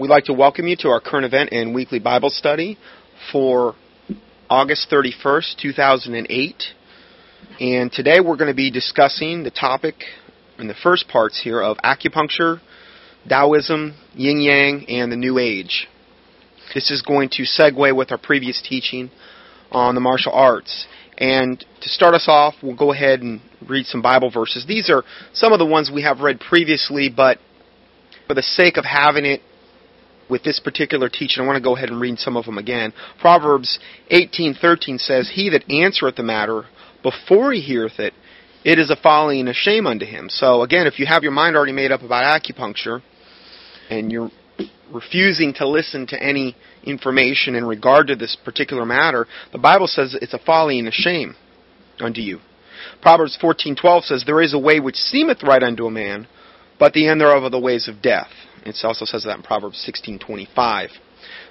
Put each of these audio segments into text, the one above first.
we'd like to welcome you to our current event and weekly Bible study for August 31st, 2008. And today we're going to be discussing the topic in the first parts here of acupuncture, Taoism, yin yang, and the New Age. This is going to segue with our previous teaching on the martial arts. And to start us off, we'll go ahead and read some Bible verses. These are some of the ones we have read previously, but for the sake of having it with this particular teaching, I want to go ahead and read some of them again. Proverbs 18:13 says, "He that answereth the matter before he heareth it, it is a folly and a shame unto him." So again, if you have your mind already made up about acupuncture and you're refusing to listen to any information in regard to this particular matter, the Bible says it's a folly and a shame unto you. Proverbs 14:12 says, "There is a way which seemeth right unto a man, but the end thereof are the ways of death." It also says that in Proverbs 16:25.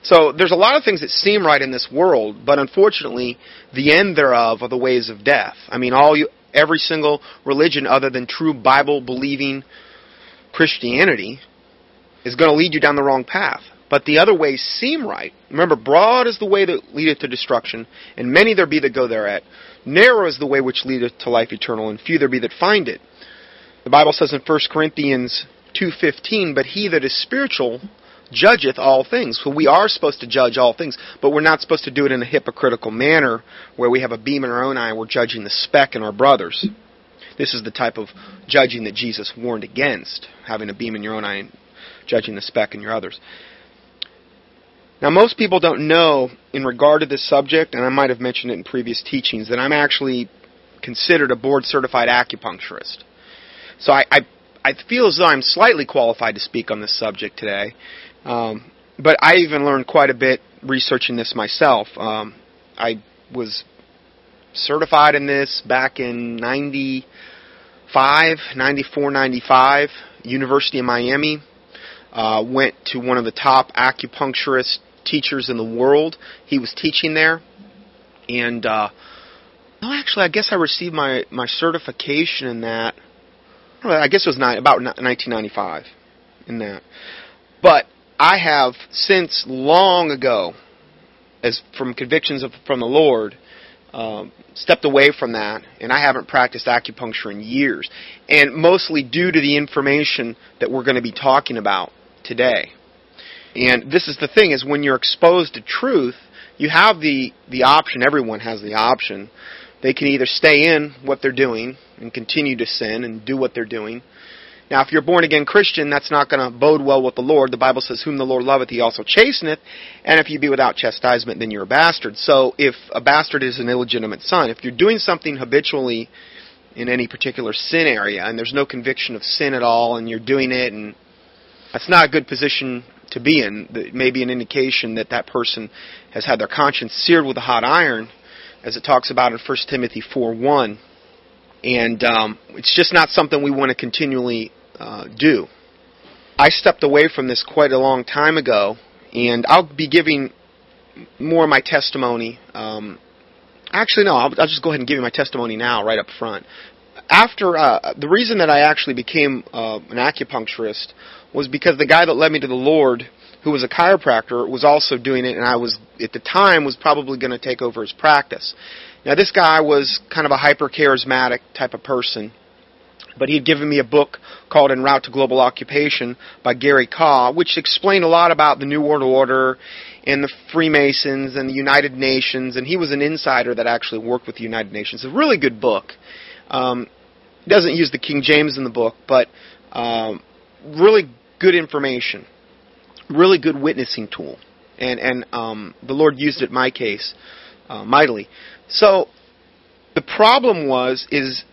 So there's a lot of things that seem right in this world, but unfortunately, the end thereof are the ways of death. I mean, all you, every single religion other than true Bible believing Christianity is going to lead you down the wrong path. But the other ways seem right. Remember, broad is the way that leadeth to destruction, and many there be that go thereat. Narrow is the way which leadeth to life eternal, and few there be that find it. The Bible says in 1 Corinthians 2:15, "But he that is spiritual judgeth all things." So we are supposed to judge all things, but we're not supposed to do it in a hypocritical manner where we have a beam in our own eye and we're judging the speck in our brothers. This is the type of judging that Jesus warned against, having a beam in your own eye and judging the speck in your others. Now, most people don't know in regard to this subject, and I might have mentioned it in previous teachings, that I'm actually considered a board certified acupuncturist. So I, I, I feel as though I'm slightly qualified to speak on this subject today. Um, but I even learned quite a bit researching this myself. Um, I was certified in this back in 95, 94, 95, University of Miami. Uh, went to one of the top acupuncturist teachers in the world. He was teaching there, and uh, no, actually, I guess I received my my certification in that. I guess it was nine, about 1995 in that. But I have since long ago, as from convictions of, from the Lord, um, stepped away from that, and I haven't practiced acupuncture in years, and mostly due to the information that we're going to be talking about today. And this is the thing is when you're exposed to truth, you have the the option, everyone has the option. They can either stay in what they're doing and continue to sin and do what they're doing. Now, if you're a born again Christian, that's not going to bode well with the Lord. The Bible says, Whom the Lord loveth, he also chasteneth. And if you be without chastisement, then you're a bastard. So, if a bastard is an illegitimate son, if you're doing something habitually in any particular sin area and there's no conviction of sin at all and you're doing it and that's not a good position to be in. It may be an indication that that person has had their conscience seared with a hot iron, as it talks about in 1 Timothy 4:1, and um, it's just not something we want to continually uh, do. I stepped away from this quite a long time ago, and I'll be giving more of my testimony. Um, actually, no, I'll, I'll just go ahead and give you my testimony now, right up front. After uh, the reason that I actually became uh, an acupuncturist was because the guy that led me to the Lord, who was a chiropractor, was also doing it, and I was at the time was probably going to take over his practice. Now this guy was kind of a hyper charismatic type of person, but he had given me a book called En Route to Global Occupation by Gary Kah, which explained a lot about the New World Order and the Freemasons and the United Nations, and he was an insider that actually worked with the United Nations. It's a really good book. Um, doesn't use the King James in the book, but um, really good information, really good witnessing tool, and and um, the Lord used it in my case uh, mightily. So the problem was is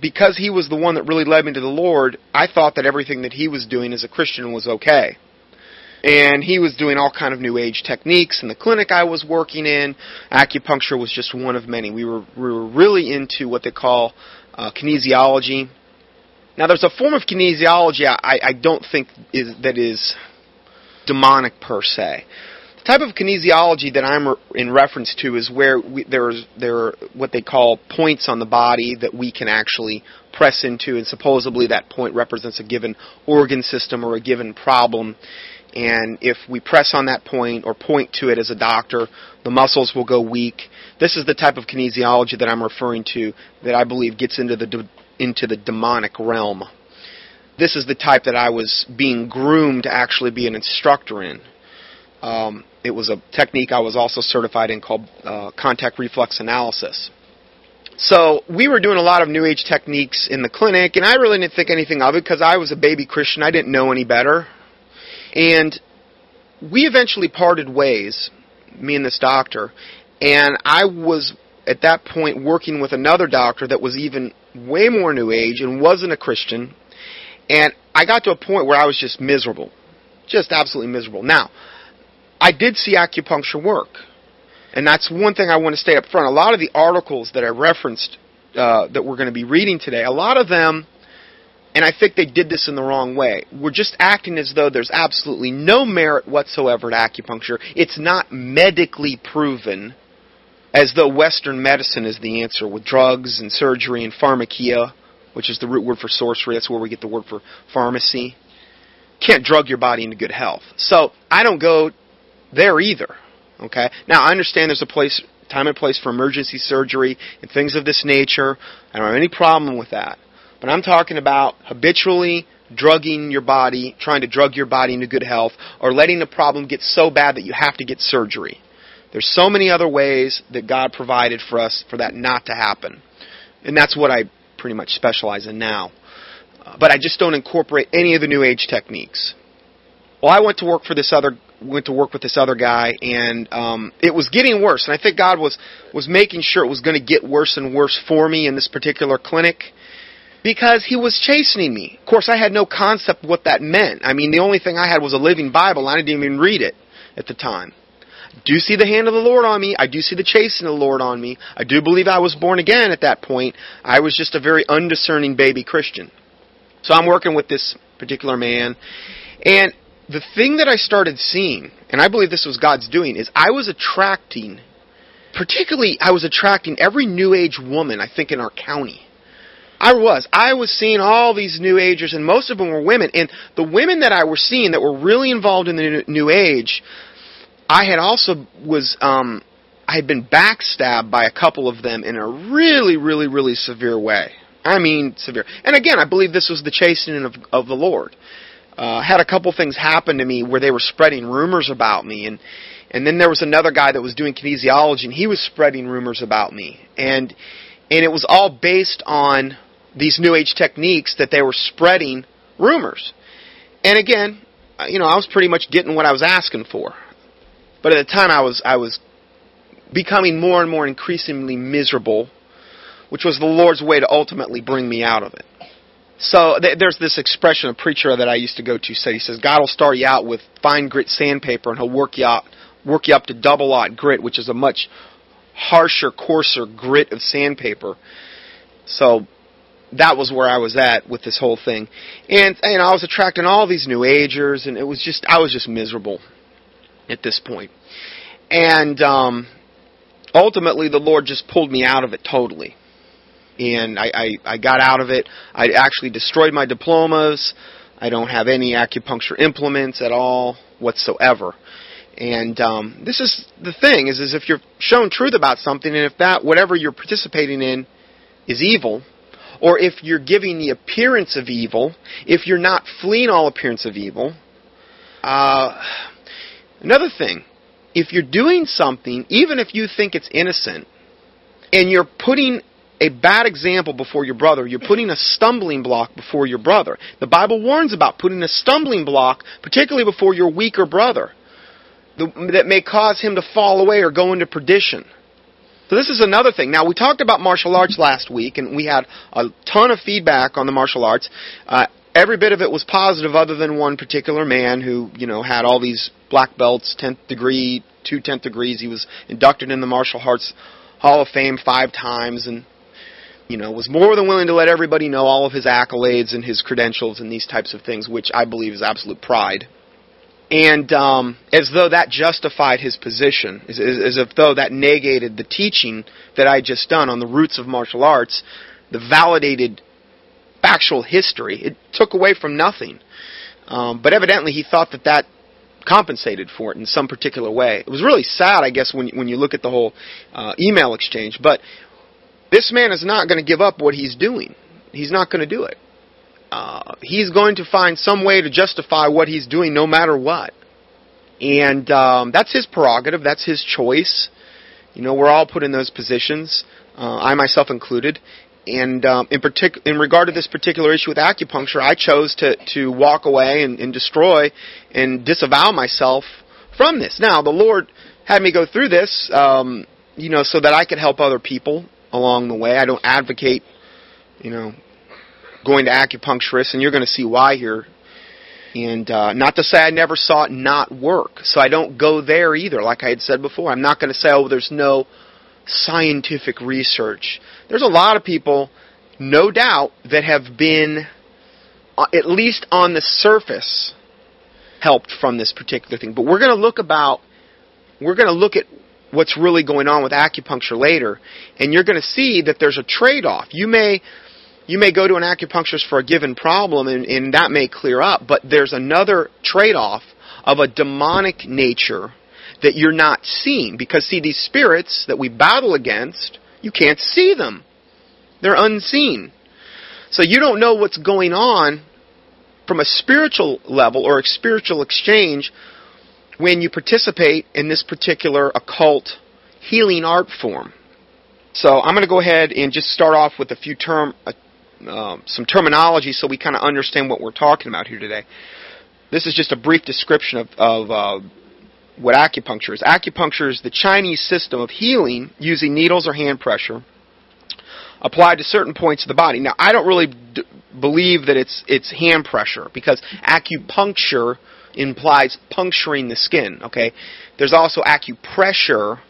because he was the one that really led me to the Lord. I thought that everything that he was doing as a Christian was okay. And he was doing all kind of new age techniques in the clinic I was working in. Acupuncture was just one of many. We were we were really into what they call uh, kinesiology, now, there's a form of kinesiology I, I don't think is, that is demonic per se. The type of kinesiology that I'm in reference to is where we, there's there are what they call points on the body that we can actually press into, and supposedly that point represents a given organ system or a given problem. and if we press on that point or point to it as a doctor, the muscles will go weak. This is the type of kinesiology that I'm referring to that I believe gets into the de- into the demonic realm. This is the type that I was being groomed to actually be an instructor in. Um, it was a technique I was also certified in called uh, contact reflex analysis. So we were doing a lot of New Age techniques in the clinic, and I really didn't think anything of it because I was a baby Christian. I didn't know any better. And we eventually parted ways, me and this doctor, and I was at that point working with another doctor that was even way more New Age and wasn't a Christian. And I got to a point where I was just miserable. Just absolutely miserable. Now, I did see acupuncture work. And that's one thing I want to stay up front. A lot of the articles that I referenced uh, that we're going to be reading today, a lot of them, and I think they did this in the wrong way, were just acting as though there's absolutely no merit whatsoever to acupuncture. It's not medically proven, as though Western medicine is the answer with drugs and surgery and pharmakeia, which is the root word for sorcery. That's where we get the word for pharmacy. Can't drug your body into good health. So I don't go there either. Okay? Now, I understand there's a place, time and place for emergency surgery and things of this nature. I don't have any problem with that. But I'm talking about habitually drugging your body, trying to drug your body into good health, or letting the problem get so bad that you have to get surgery. There's so many other ways that God provided for us for that not to happen. And that's what I pretty much specialize in now. Uh, but I just don't incorporate any of the New Age techniques. Well, I went to work for this other went to work with this other guy, and um, it was getting worse. And I think God was was making sure it was going to get worse and worse for me in this particular clinic because He was chastening me. Of course, I had no concept what that meant. I mean, the only thing I had was a living Bible. I didn't even read it at the time. Do see the hand of the Lord on me. I do see the chastening of the Lord on me. I do believe I was born again at that point. I was just a very undiscerning baby Christian. So I'm working with this particular man, and the thing that I started seeing, and I believe this was God's doing, is I was attracting, particularly, I was attracting every New Age woman, I think, in our county. I was. I was seeing all these New Agers, and most of them were women. And the women that I was seeing that were really involved in the New Age, I had also was, um, I had been backstabbed by a couple of them in a really, really, really severe way. I mean, severe. And again, I believe this was the chastening of, of the Lord uh, had a couple things happen to me where they were spreading rumors about me, and and then there was another guy that was doing kinesiology, and he was spreading rumors about me, and and it was all based on these new age techniques that they were spreading rumors. And again, you know, I was pretty much getting what I was asking for, but at the time I was I was becoming more and more increasingly miserable, which was the Lord's way to ultimately bring me out of it. So th- there's this expression a preacher that I used to go to said he says God will start you out with fine grit sandpaper and he'll work you out work you up to double lot grit, which is a much harsher, coarser grit of sandpaper. So that was where I was at with this whole thing, and and I was attracting all these new agers, and it was just I was just miserable at this point, and um, ultimately the Lord just pulled me out of it totally and I, I, I got out of it. I actually destroyed my diplomas. I don't have any acupuncture implements at all whatsoever. And um, this is the thing: is, is if you're shown truth about something, and if that whatever you're participating in is evil, or if you're giving the appearance of evil, if you're not fleeing all appearance of evil. Uh, another thing, if you're doing something, even if you think it's innocent, and you're putting a bad example before your brother. You're putting a stumbling block before your brother. The Bible warns about putting a stumbling block, particularly before your weaker brother, that may cause him to fall away or go into perdition. So this is another thing. Now we talked about martial arts last week, and we had a ton of feedback on the martial arts. Uh, every bit of it was positive, other than one particular man who, you know, had all these black belts, tenth degree, two tenth degrees. He was inducted in the martial arts Hall of Fame five times, and you know, was more than willing to let everybody know all of his accolades and his credentials and these types of things, which I believe is absolute pride. And um, as though that justified his position, as, as if though that negated the teaching that I just done on the roots of martial arts, the validated factual history. It took away from nothing. Um, but evidently, he thought that that compensated for it in some particular way. It was really sad, I guess, when when you look at the whole uh, email exchange. But this man is not going to give up what he's doing. He's not going to do it. Uh, he's going to find some way to justify what he's doing, no matter what. And um, that's his prerogative. That's his choice. You know, we're all put in those positions, uh, I myself included. And um, in, partic- in regard to this particular issue with acupuncture, I chose to, to walk away and, and destroy and disavow myself from this. Now, the Lord had me go through this, um, you know, so that I could help other people along the way. I don't advocate, you know, going to acupuncturists, and you're going to see why here. And uh, not to say I never saw it not work, so I don't go there either. Like I had said before, I'm not going to say, oh, there's no scientific research. There's a lot of people, no doubt, that have been, uh, at least on the surface, helped from this particular thing. But we're going to look about, we're going to look at what's really going on with acupuncture later, and you're going to see that there's a trade-off. You may you may go to an acupuncturist for a given problem, and, and that may clear up, but there's another trade-off of a demonic nature that you're not seeing. Because, see, these spirits that we battle against, you can't see them. They're unseen. So you don't know what's going on from a spiritual level or a spiritual exchange when you participate in this particular occult healing art form. So I'm going to go ahead and just start off with a few term, uh, um, some terminology so we kind of understand what we're talking about here today. This is just a brief description of, of uh, what acupuncture is. Acupuncture is the Chinese system of healing using needles or hand pressure applied to certain points of the body. Now, I don't really d- believe that it's it's hand pressure because acupuncture implies puncturing the skin. Okay, there's also acupressure.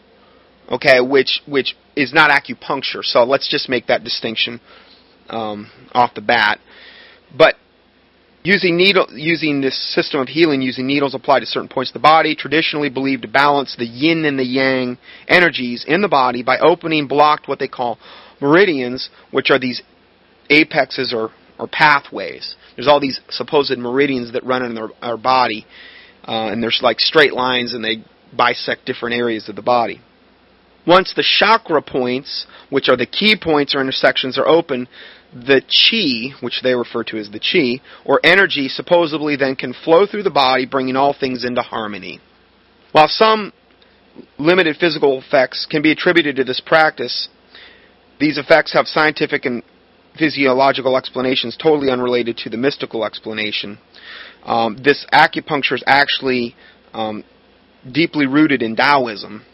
Okay, which which is not acupuncture. So let's just make that distinction um, off the bat. But using needle using this system of healing using needles applied to certain points of the body traditionally believed to balance the yin and the yang energies in the body by opening blocked what they call meridians which are these apexes or, or pathways. There's all these supposed meridians that run in our, our body uh, and there's like straight lines and they bisect different areas of the body. Once the chakra points which are the key points or intersections are open the chi, which they refer to as the chi, or energy, supposedly then can flow through the body, bringing all things into harmony. While some limited physical effects can be attributed to this practice, these effects have scientific and physiological explanations totally unrelated to the mystical explanation. Um, this acupuncture is actually um, deeply rooted in Taoism,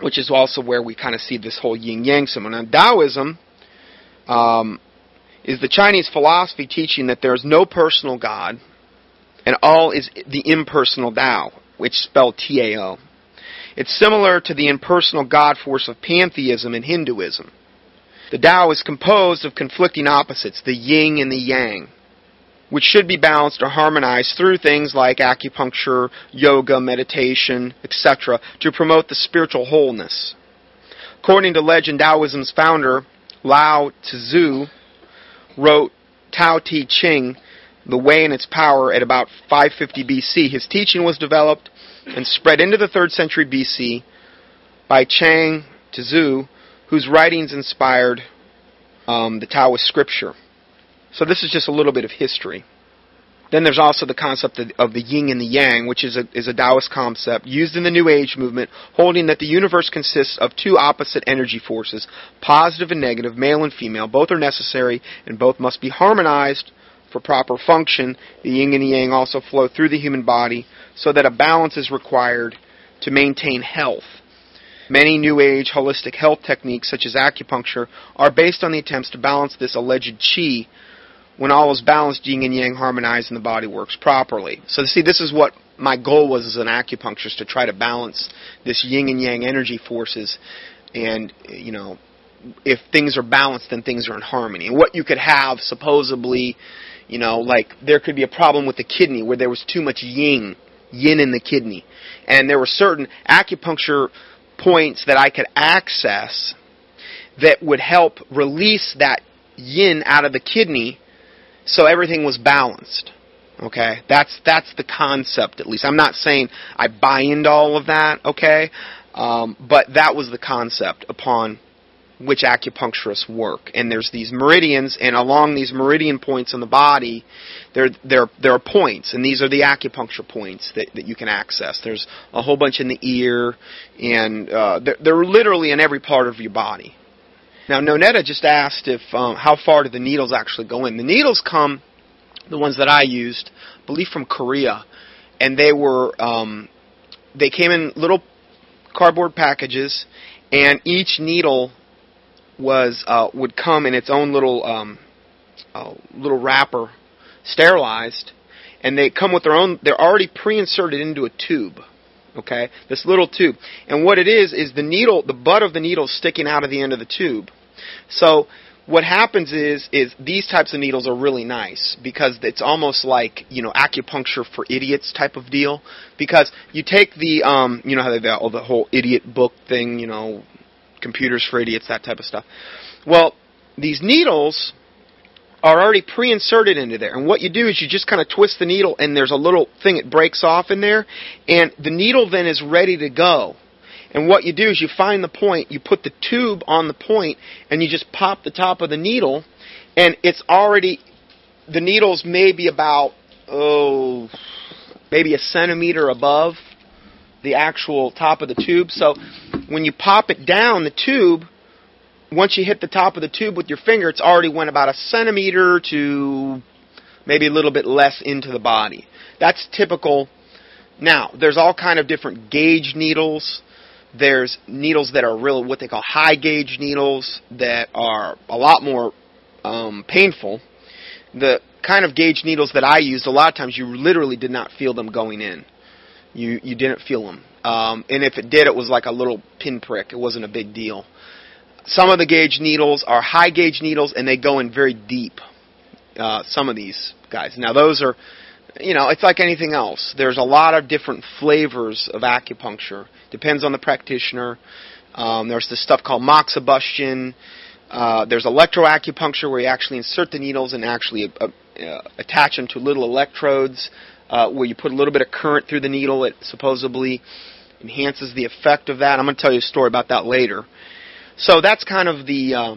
which is also where we kind of see this whole yin yang symbol. Now, Taoism um, is the Chinese philosophy teaching that there is no personal God and all is the impersonal Tao, which spelled T-A-O. It's similar to the impersonal God force of pantheism in Hinduism. The Tao is composed of conflicting opposites, the yin and the yang, which should be balanced or harmonized through things like acupuncture, yoga, meditation, etc., to promote the spiritual wholeness. According to legend, Taoism's founder, Lao Tzu, wrote Tao Te Ching, The Way and Its Power, at about 550 BC. His teaching was developed and spread into the 3rd century BC by Chuang Tzu, whose writings inspired um, the Taoist scripture. So this is just a little bit of history. Then there's also the concept of, of the yin and the yang, which is a, is a Taoist concept used in the New Age movement, holding that the universe consists of two opposite energy forces, positive and negative, male and female. Both are necessary, and both must be harmonized for proper function. The yin and the yang also flow through the human body, so that a balance is required to maintain health. Many New Age holistic health techniques, such as acupuncture, are based on the attempts to balance this alleged chi when all is balanced, yin and yang harmonize and the body works properly. So see, this is what my goal was as an acupuncturist to try to balance this yin and yang energy forces, and you know, if things are balanced, then things are in harmony. And what you could have, supposedly, you know, like there could be a problem with the kidney where there was too much yin, yin in the kidney, and there were certain acupuncture points that I could access that would help release that yin out of the kidney so everything was balanced. Okay, that's that's the concept. At least I'm not saying I buy into all of that. Okay, um, but that was the concept upon which acupuncturists work. And there's these meridians, and along these meridian points in the body, there there there are points, and these are the acupuncture points that, that you can access. There's a whole bunch in the ear, and uh, they're, they're literally in every part of your body. Now, Nonetta just asked if um, how far do the needles actually go in. The needles come, the ones that I used, I believe from Korea, and they were um, they came in little cardboard packages, and each needle was uh, would come in its own little um, uh, little wrapper, sterilized, and they come with their own. They're already pre-inserted into a tube. Okay, this little tube, and what it is is the needle, the butt of the needle sticking out of the end of the tube. So what happens is is these types of needles are really nice because it's almost like you know acupuncture for idiots type of deal. Because you take the um you know how they have all the whole idiot book thing you know computers for idiots that type of stuff. Well these needles are already pre-inserted into there. And what you do is you just kind of twist the needle and there's a little thing it breaks off in there. And the needle then is ready to go and what you do is you find the point, you put the tube on the point, and you just pop the top of the needle, and it's already, the needle's maybe about, oh, maybe a centimeter above the actual top of the tube. So when you pop it down the tube, once you hit the top of the tube with your finger, it's already went about a centimeter to maybe a little bit less into the body. That's typical. Now, there's all kind of different gauge needles. There's needles that are real, what they call high gauge needles that are a lot more um, painful. The kind of gauge needles that I used, a lot of times you literally did not feel them going in. You you didn't feel them, um, and if it did, it was like a little pinprick. It wasn't a big deal. Some of the gauge needles are high gauge needles, and they go in very deep. Uh, some of these guys. Now those are you know, it's like anything else. There's a lot of different flavors of acupuncture. Depends on the practitioner. Um, there's this stuff called moxibustion. Uh, there's electroacupuncture where you actually insert the needles and actually uh, uh, attach them to little electrodes uh, where you put a little bit of current through the needle. It supposedly enhances the effect of that. I'm going to tell you a story about that later. So that's kind of the uh,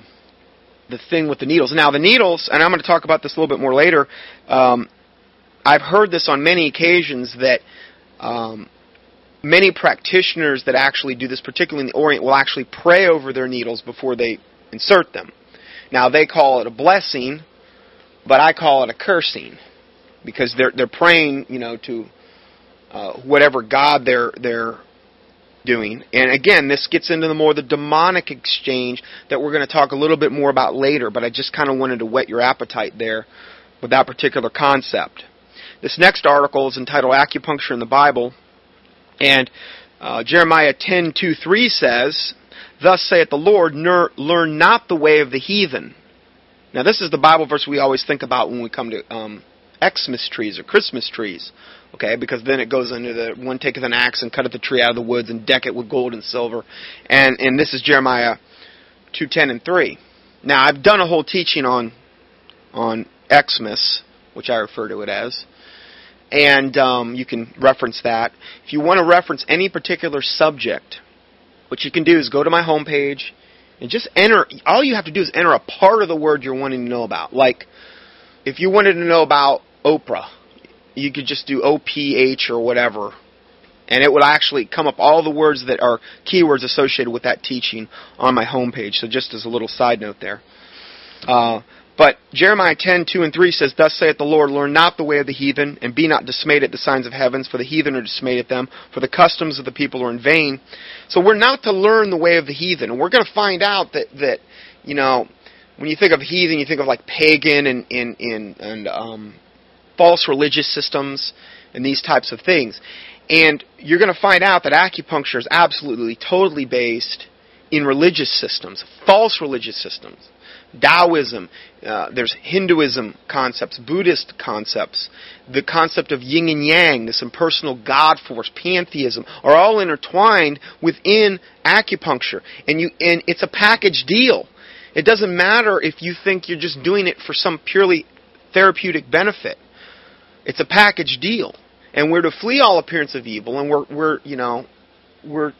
the thing with the needles. Now the needles, and I'm going to talk about this a little bit more later. Um, I've heard this on many occasions that um, many practitioners that actually do this, particularly in the Orient, will actually pray over their needles before they insert them. Now they call it a blessing, but I call it a cursing because they're they're praying, you know, to uh, whatever god they're they're doing. And again, this gets into the more the demonic exchange that we're going to talk a little bit more about later. But I just kind of wanted to whet your appetite there with that particular concept. This next article is entitled Acupuncture in the Bible. And uh, Jeremiah 10 2 3 says, Thus saith the Lord, learn not the way of the heathen. Now, this is the Bible verse we always think about when we come to um, Xmas trees or Christmas trees. Okay, because then it goes into the one taketh an axe and cutteth the tree out of the woods and deck it with gold and silver. And and this is Jeremiah two ten and three. Now I've done a whole teaching on on Xmas, which I refer to it as and um, you can reference that. If you want to reference any particular subject, what you can do is go to my homepage and just enter. All you have to do is enter a part of the word you're wanting to know about. Like, if you wanted to know about Oprah, you could just do OPH or whatever, and it would actually come up all the words that are keywords associated with that teaching on my homepage. So, just as a little side note there. Uh, but Jeremiah 10, 2 and 3 says, Thus saith the Lord, Learn not the way of the heathen, and be not dismayed at the signs of heavens, for the heathen are dismayed at them, for the customs of the people are in vain. So we're not to learn the way of the heathen. And we're going to find out that, that, you know, when you think of heathen, you think of like pagan and, and, and, and um, false religious systems and these types of things. And you're going to find out that acupuncture is absolutely, totally based in religious systems, false religious systems. Taoism, uh, there's Hinduism concepts, Buddhist concepts, the concept of yin and yang, this impersonal God force, pantheism, are all intertwined within acupuncture. And you, and it's a package deal. It doesn't matter if you think you're just doing it for some purely therapeutic benefit. It's a package deal. And we're to flee all appearance of evil, and we're, we're you know, we're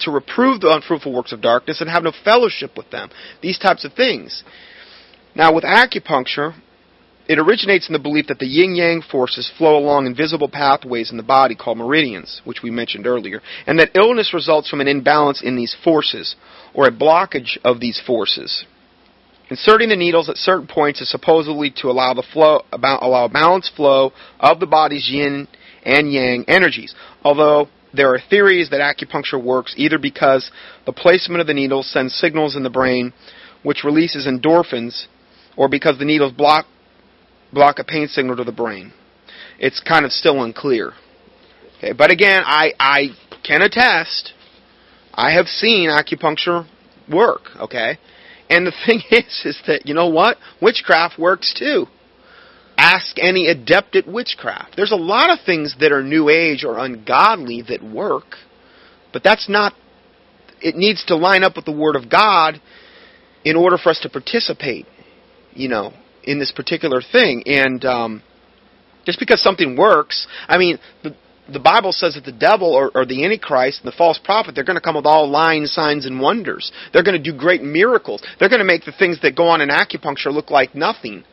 to reprove the unfruitful works of darkness and have no fellowship with them. These types of things. Now, with acupuncture, it originates in the belief that the yin yang forces flow along invisible pathways in the body called meridians, which we mentioned earlier, and that illness results from an imbalance in these forces, or a blockage of these forces. Inserting the needles at certain points is supposedly to allow the flow, about, allow balanced flow of the body's yin and yang energies. Although there are theories that acupuncture works either because the placement of the needles sends signals in the brain which releases endorphins, or because the needles block block a pain signal to the brain. It's kind of still unclear. Okay, but again, I I can attest. I have seen acupuncture work. Okay, and the thing is, is that you know what? Witchcraft works too. Ask any adept at witchcraft. There's a lot of things that are new age or ungodly that work, but that's not. It needs to line up with the Word of God in order for us to participate. You know, in this particular thing. And um, just because something works, I mean, the, the Bible says that the devil or, or the Antichrist and the false prophet, they're going to come with all lying signs and wonders. They're going to do great miracles. They're going to make the things that go on in acupuncture look like nothing.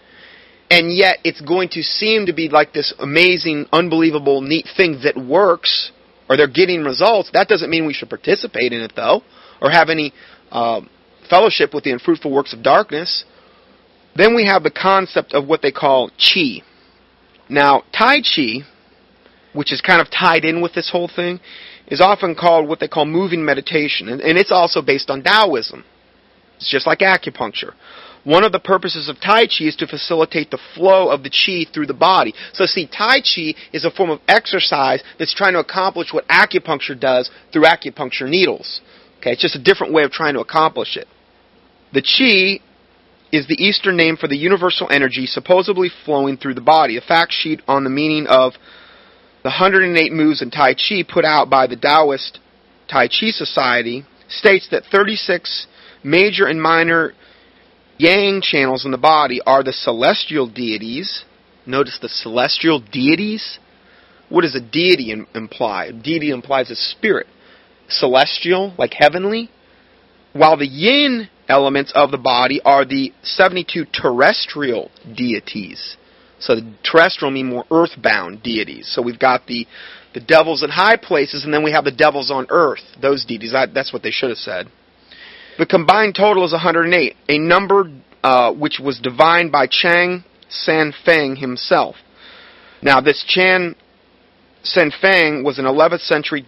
And yet, it's going to seem to be like this amazing, unbelievable, neat thing that works, or they're getting results. That doesn't mean we should participate in it, though, or have any uh, fellowship with the unfruitful works of darkness. Then we have the concept of what they call chi. Now, Tai Chi, which is kind of tied in with this whole thing, is often called what they call moving meditation, and, and it's also based on Taoism. It's just like acupuncture. One of the purposes of Tai Chi is to facilitate the flow of the Chi through the body. So see, Tai Chi is a form of exercise that's trying to accomplish what acupuncture does through acupuncture needles. Okay, it's just a different way of trying to accomplish it. The Chi is the Eastern name for the universal energy supposedly flowing through the body. A fact sheet on the meaning of the 108 moves in Tai Chi put out by the Taoist Tai Chi Society states that 36 major and minor yang channels in the body are the celestial deities. Notice the celestial deities. What does a deity imply? A deity implies a spirit. Celestial, like heavenly. While the yin elements of the body are the 72 terrestrial deities. So the terrestrial mean more earthbound deities. So we've got the the devils in high places, and then we have the devils on earth. Those deities. that's what they should have said. The combined total is 108, a number uh, which was divined by Chang San Feng himself. Now, this Chang San Feng was an 11th century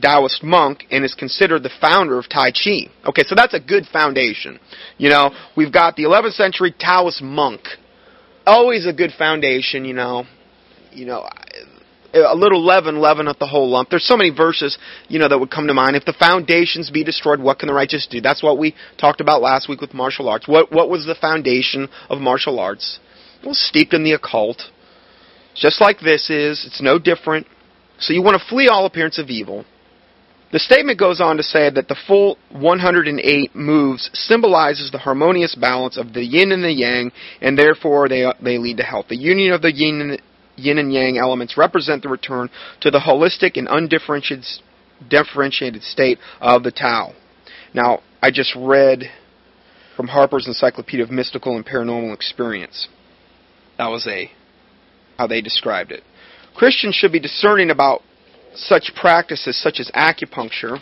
Taoist monk and is considered the founder of Tai Chi. Okay, so that's a good foundation. You know, we've got the 11th century Taoist monk. Always a good foundation, you know. You know, a little leaven leaveneth the whole lump. There's so many verses, you know, that would come to mind. If the foundations be destroyed, what can the righteous do? That's what we talked about last week with martial arts. What what was the foundation of martial arts? Well, steeped in the occult. Just like this is, it's no different. So you want to flee all appearance of evil. The statement goes on to say that the full 108 moves symbolizes the harmonious balance of the yin and the yang, and therefore they, they lead to health. The union of the yin and, yin and yang elements represent the return to the holistic and undifferentiated state of the Tao. Now, I just read from Harper's Encyclopedia of Mystical and Paranormal Experience. That was a how they described it. Christians should be discerning about such practices such as acupuncture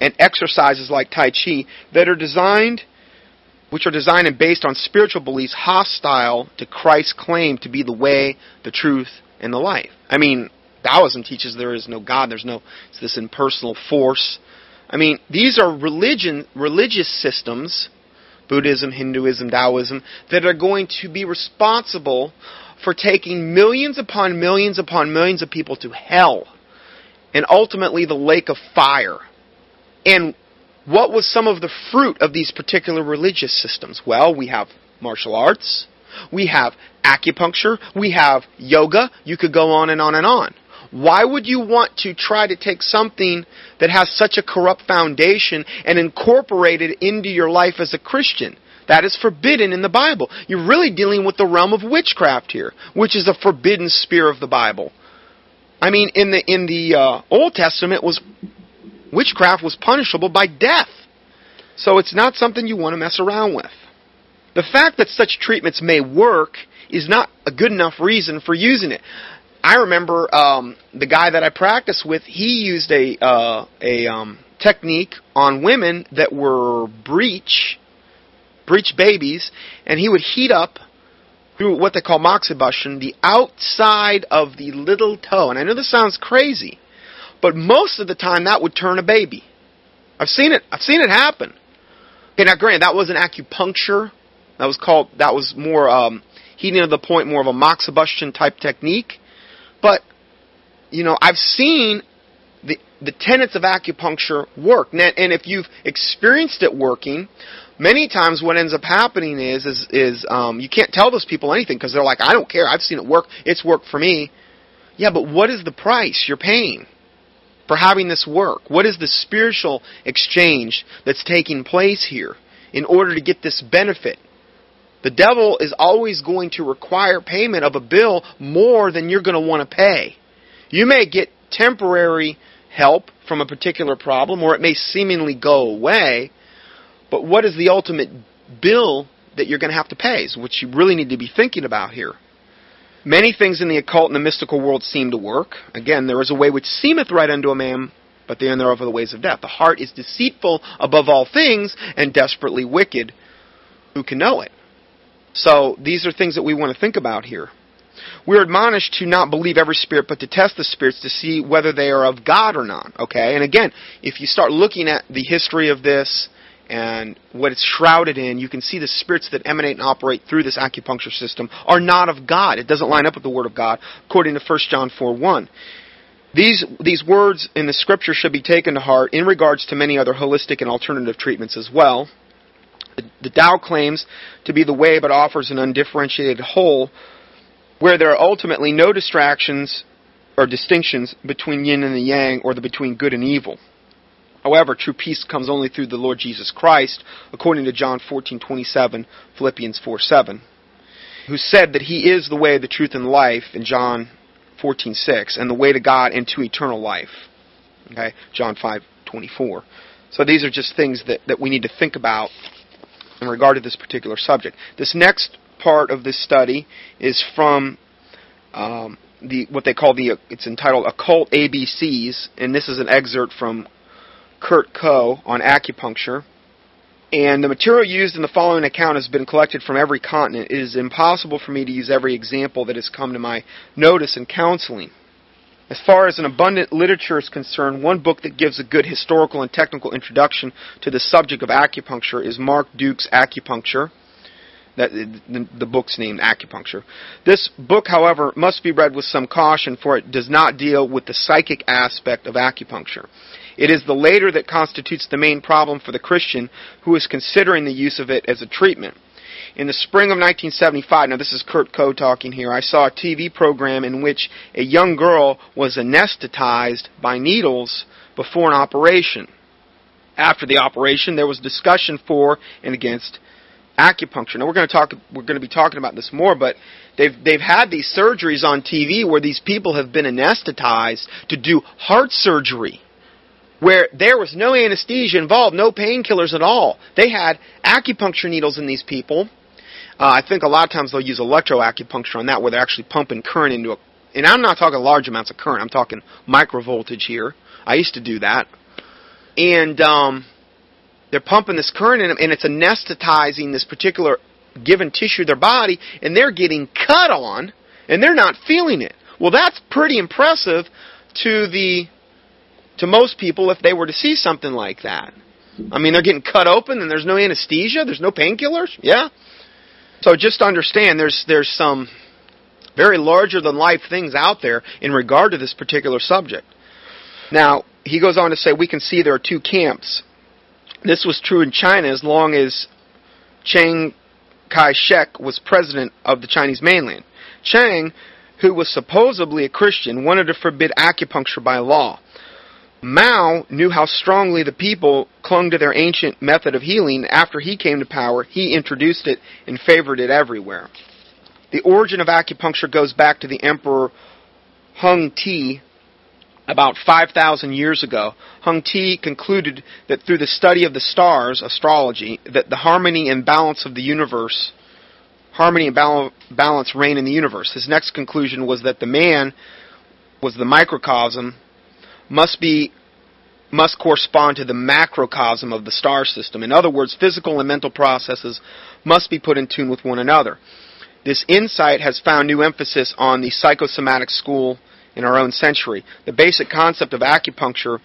and exercises like Tai Chi that are designed which are designed and based on spiritual beliefs hostile to Christ's claim to be the way, the truth, and the life. I mean, Taoism teaches there is no God, there's no it's this impersonal force. I mean, these are religion religious systems, Buddhism, Hinduism, Taoism, that are going to be responsible for taking millions upon millions upon millions of people to hell and ultimately the lake of fire. And what was some of the fruit of these particular religious systems? Well, we have martial arts, we have acupuncture, we have yoga, you could go on and on and on. Why would you want to try to take something that has such a corrupt foundation and incorporate it into your life as a Christian? That is forbidden in the Bible. You're really dealing with the realm of witchcraft here, which is a forbidden sphere of the Bible. I mean, in the in the uh, Old Testament, was witchcraft was punishable by death. So it's not something you want to mess around with. The fact that such treatments may work is not a good enough reason for using it. I remember um, the guy that I practiced with. He used a uh, a um, technique on women that were breech breech babies, and he would heat up through what they call moxibustion the outside of the little toe. And I know this sounds crazy, but most of the time that would turn a baby. I've seen it. I've seen it happen. Okay, now granted, that wasn't acupuncture. That was called. That was more um, heating to the point, more of a moxibustion type technique. But you know, I've seen the the tenets of acupuncture work. And if you've experienced it working, many times what ends up happening is is is um, you can't tell those people anything because they're like, I don't care. I've seen it work. It's worked for me. Yeah, but what is the price you're paying for having this work? What is the spiritual exchange that's taking place here in order to get this benefit? The devil is always going to require payment of a bill more than you're going to want to pay. You may get temporary help from a particular problem, or it may seemingly go away, but what is the ultimate bill that you're going to have to pay is what you really need to be thinking about here. Many things in the occult and the mystical world seem to work. Again, there is a way which seemeth right unto a man, but the end thereof are the ways of death. The heart is deceitful above all things and desperately wicked. Who can know it? So these are things that we want to think about here. We're admonished to not believe every spirit, but to test the spirits to see whether they are of God or not. Okay? And again, if you start looking at the history of this and what it's shrouded in, you can see the spirits that emanate and operate through this acupuncture system are not of God. It doesn't line up with the Word of God, according to 1 John 4 1. These, these words in the scripture should be taken to heart in regards to many other holistic and alternative treatments as well. The Tao claims to be the way but offers an undifferentiated whole where there are ultimately no distractions or distinctions between yin and the yang or the between good and evil. However, true peace comes only through the Lord Jesus Christ, according to John 14:27, Philippians 4:7, who said that he is the way, the truth and life in John 14:6, and the way to God and to eternal life. Okay? John 5:24. So these are just things that, that we need to think about in regard to this particular subject. This next part of this study is from um, the what they call the it's entitled Occult ABCs, and this is an excerpt from Kurt Koch on acupuncture. And the material used in the following account has been collected from every continent. It is impossible for me to use every example that has come to my notice in counseling. As far as an abundant literature is concerned, one book that gives a good historical and technical introduction to the subject of acupuncture is Marc Duke's Acupuncture. That, the, the book's named Acupuncture. This book, however, must be read with some caution, for it does not deal with the psychic aspect of acupuncture. It is the later that constitutes the main problem for the Christian who is considering the use of it as a treatment. In the spring of 1975, now this is Kurt Koch talking here, I saw a TV program in which a young girl was anesthetized by needles before an operation. After the operation, there was discussion for and against acupuncture. Now we're going to talk we're going to be talking about this more, but they've they've had these surgeries on TV where these people have been anesthetized to do heart surgery where there was no anesthesia involved, no painkillers at all. They had acupuncture needles in these people uh, I think a lot of times they'll use electroacupuncture on that, where they're actually pumping current into a. And I'm not talking large amounts of current. I'm talking microvoltage here. I used to do that, and um, they're pumping this current in them, and it's anesthetizing this particular given tissue of their body, and they're getting cut on, and they're not feeling it. Well, that's pretty impressive to the to most people if they were to see something like that. I mean, they're getting cut open, and there's no anesthesia, there's no painkillers. Yeah, so just understand there's there's some very larger than life things out there in regard to this particular subject. Now, he goes on to say we can see there are two camps. This was true in China as long as Chiang Kai-shek was president of the Chinese mainland. Chiang, who was supposedly a Christian, wanted to forbid acupuncture by law. Mao knew how strongly the people clung to their ancient method of healing. After he came to power, he introduced it and favored it everywhere. The origin of acupuncture goes back to the Emperor Hung Ti about 5,000 years ago. Hung Ti concluded that through the study of the stars, astrology, that the harmony and balance of the universe, harmony and balance reign in the universe. His next conclusion was that the man was the microcosm must be must correspond to the macrocosm of the star system. In other words, physical and mental processes must be put in tune with one another. This insight has found new emphasis on the psychosomatic school in our own century. The basic concept of acupuncture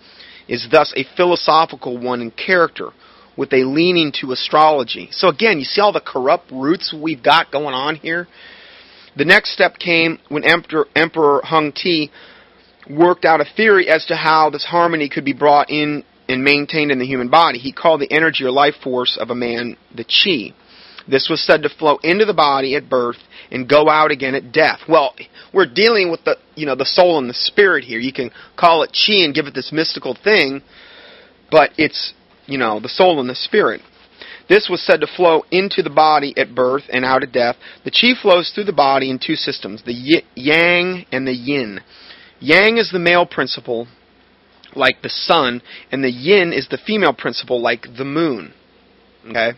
is thus a philosophical one in character, with a leaning to astrology. So again, you see all the corrupt roots we've got going on here? The next step came when Emperor, Emperor Hung Ti worked out a theory as to how this harmony could be brought in and maintained in the human body. He called the energy or life force of a man the chi. This was said to flow into the body at birth and go out again at death. Well, we're dealing with the you know the soul and the spirit here. You can call it chi and give it this mystical thing, but it's you know the soul and the spirit. This was said to flow into the body at birth and out at death. The chi flows through the body in two systems, the yang and the yin. Yang is the male principle, like the sun, and the yin is the female principle, like the moon. Okay?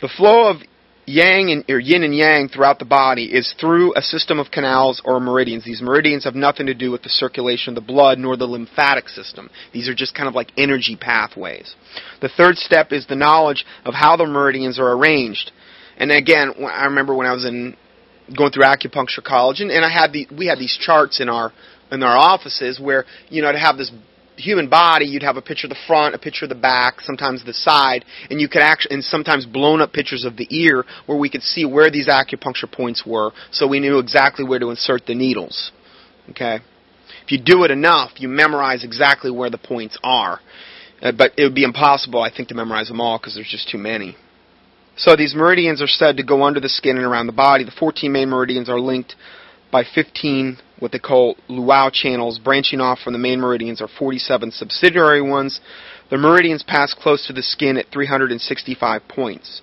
The flow of yang and, or yin and yang throughout the body is through a system of canals or meridians. These meridians have nothing to do with the circulation of the blood nor the lymphatic system. These are just kind of like energy pathways. The third step is the knowledge of how the meridians are arranged. And again, I remember when I was in going through acupuncture college, and, and I had the we had these charts in our in our offices where you know to have this human body, you'd have a picture of the front, a picture of the back, sometimes the side, and you could actually, and sometimes blown up pictures of the ear where we could see where these acupuncture points were, so we knew exactly where to insert the needles. Okay, if you do it enough, you memorize exactly where the points are, uh, but it would be impossible, I think, to memorize them all because there's just too many. So these meridians are said to go under the skin and around the body. The 14 main meridians are linked by 15 what they call luau channels branching off from the main meridians are 47 subsidiary ones. The meridians pass close to the skin at 365 points.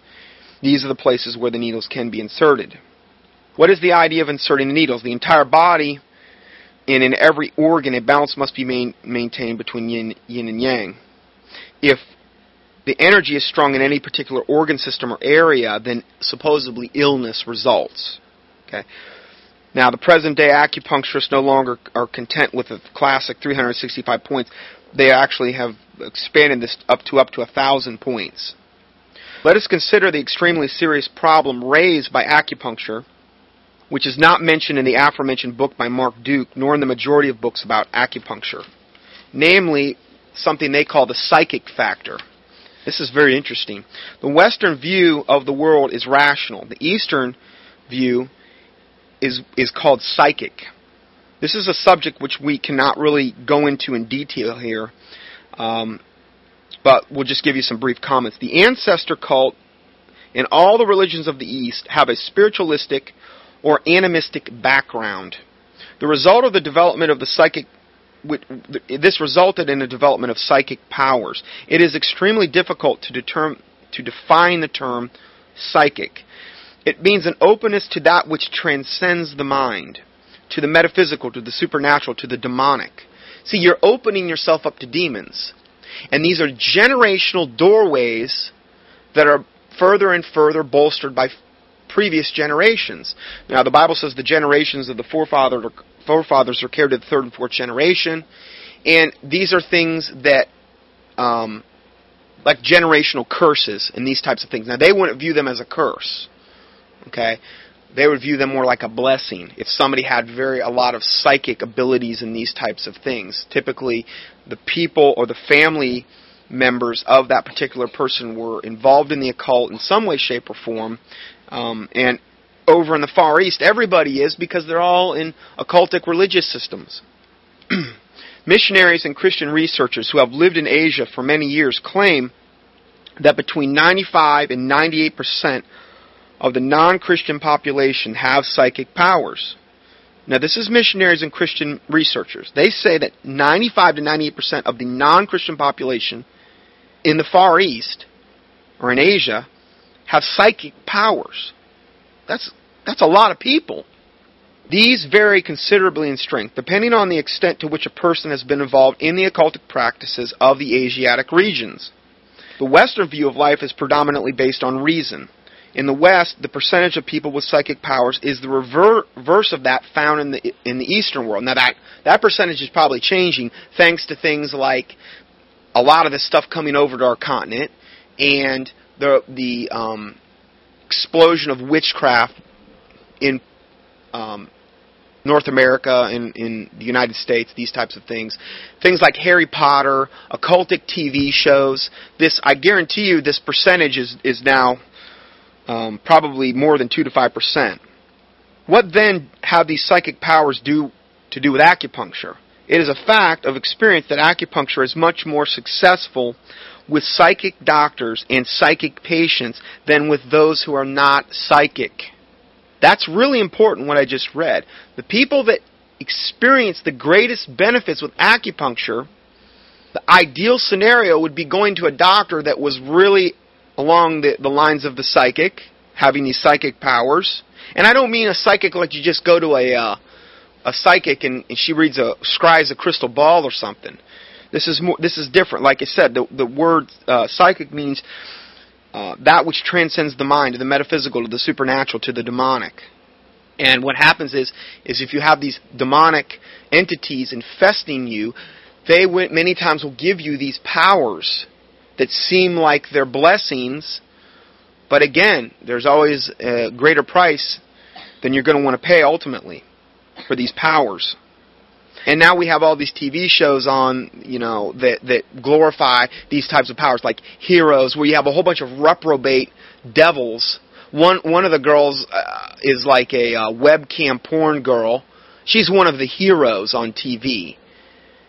These are the places where the needles can be inserted. What is the idea of inserting the needles? The entire body and in every organ a balance must be main, maintained between yin, yin and yang. If the energy is strong in any particular organ system or area, then supposedly illness results. Okay. Now, the present day acupuncturists no longer are content with the classic 365 points. They actually have expanded this up to up to a thousand points. Let us consider the extremely serious problem raised by acupuncture, which is not mentioned in the aforementioned book by Marc Duke, nor in the majority of books about acupuncture. Namely, something they call the psychic factor. This is very interesting. The Western view of the world is rational. The Eastern view is is called psychic. This is a subject which we cannot really go into in detail here, um, but we'll just give you some brief comments. The ancestor cult and all the religions of the East have a spiritualistic or animistic background. The result of the development of the psychic this resulted in the development of psychic powers. It is extremely difficult to determine to define the term psychic. It means an openness to that which transcends the mind, to the metaphysical, to the supernatural, to the demonic. See, you're opening yourself up to demons. And these are generational doorways that are further and further bolstered by previous generations. Now, the Bible says the generations of the forefathers are, forefathers are carried to the third and fourth generation. And these are things that, um, like generational curses and these types of things. Now, they wouldn't view them as a curse. Okay? They would view them more like a blessing if somebody had very a lot of psychic abilities in these types of things. Typically, the people or the family members of that particular person were involved in the occult in some way, shape, or form. Um, and over in the Far East, everybody is because they're all in occultic religious systems. Missionaries and Christian researchers who have lived in Asia for many years claim that between 95 and 98 percent of the non Christian population have psychic powers. Now, this is missionaries and Christian researchers. They say that 95 to 98% of the non Christian population in the Far East or in Asia have psychic powers. That's, that's a lot of people. These vary considerably in strength, depending on the extent to which a person has been involved in the occultic practices of the Asiatic regions. The Western view of life is predominantly based on reason. In the West, the percentage of people with psychic powers is the reverse of that found in the in the Eastern world. Now that that percentage is probably changing thanks to things like a lot of this stuff coming over to our continent and the the um, explosion of witchcraft in um, North America and in the United States, these types of things. Things like Harry Potter, occultic TV shows. This, I guarantee you, this percentage is is now um, probably more than 2 to 5%. What then have these psychic powers do to do with acupuncture? It is a fact of experience that acupuncture is much more successful with psychic doctors and psychic patients than with those who are not psychic. That's really important what I just read. The people that experience the greatest benefits with acupuncture, the ideal scenario would be going to a doctor that was really along the, the lines of the psychic, having these psychic powers. And I don't mean a psychic like you just go to a uh, a psychic and, and she reads a scries a crystal ball or something. This is more. This is different. Like I said, the the word uh, psychic means uh, that which transcends the mind, to the metaphysical, to the supernatural, to the demonic. And what happens is, is if you have these demonic entities infesting you, they many times will give you these powers that seem like they're blessings, but again, there's always a greater price than you're going to want to pay ultimately for these powers. And now we have all these TV shows on, you know, that that glorify these types of powers, like Heroes, where you have a whole bunch of reprobate devils. One one of the girls uh, is like a uh, webcam porn girl. She's one of the heroes on TV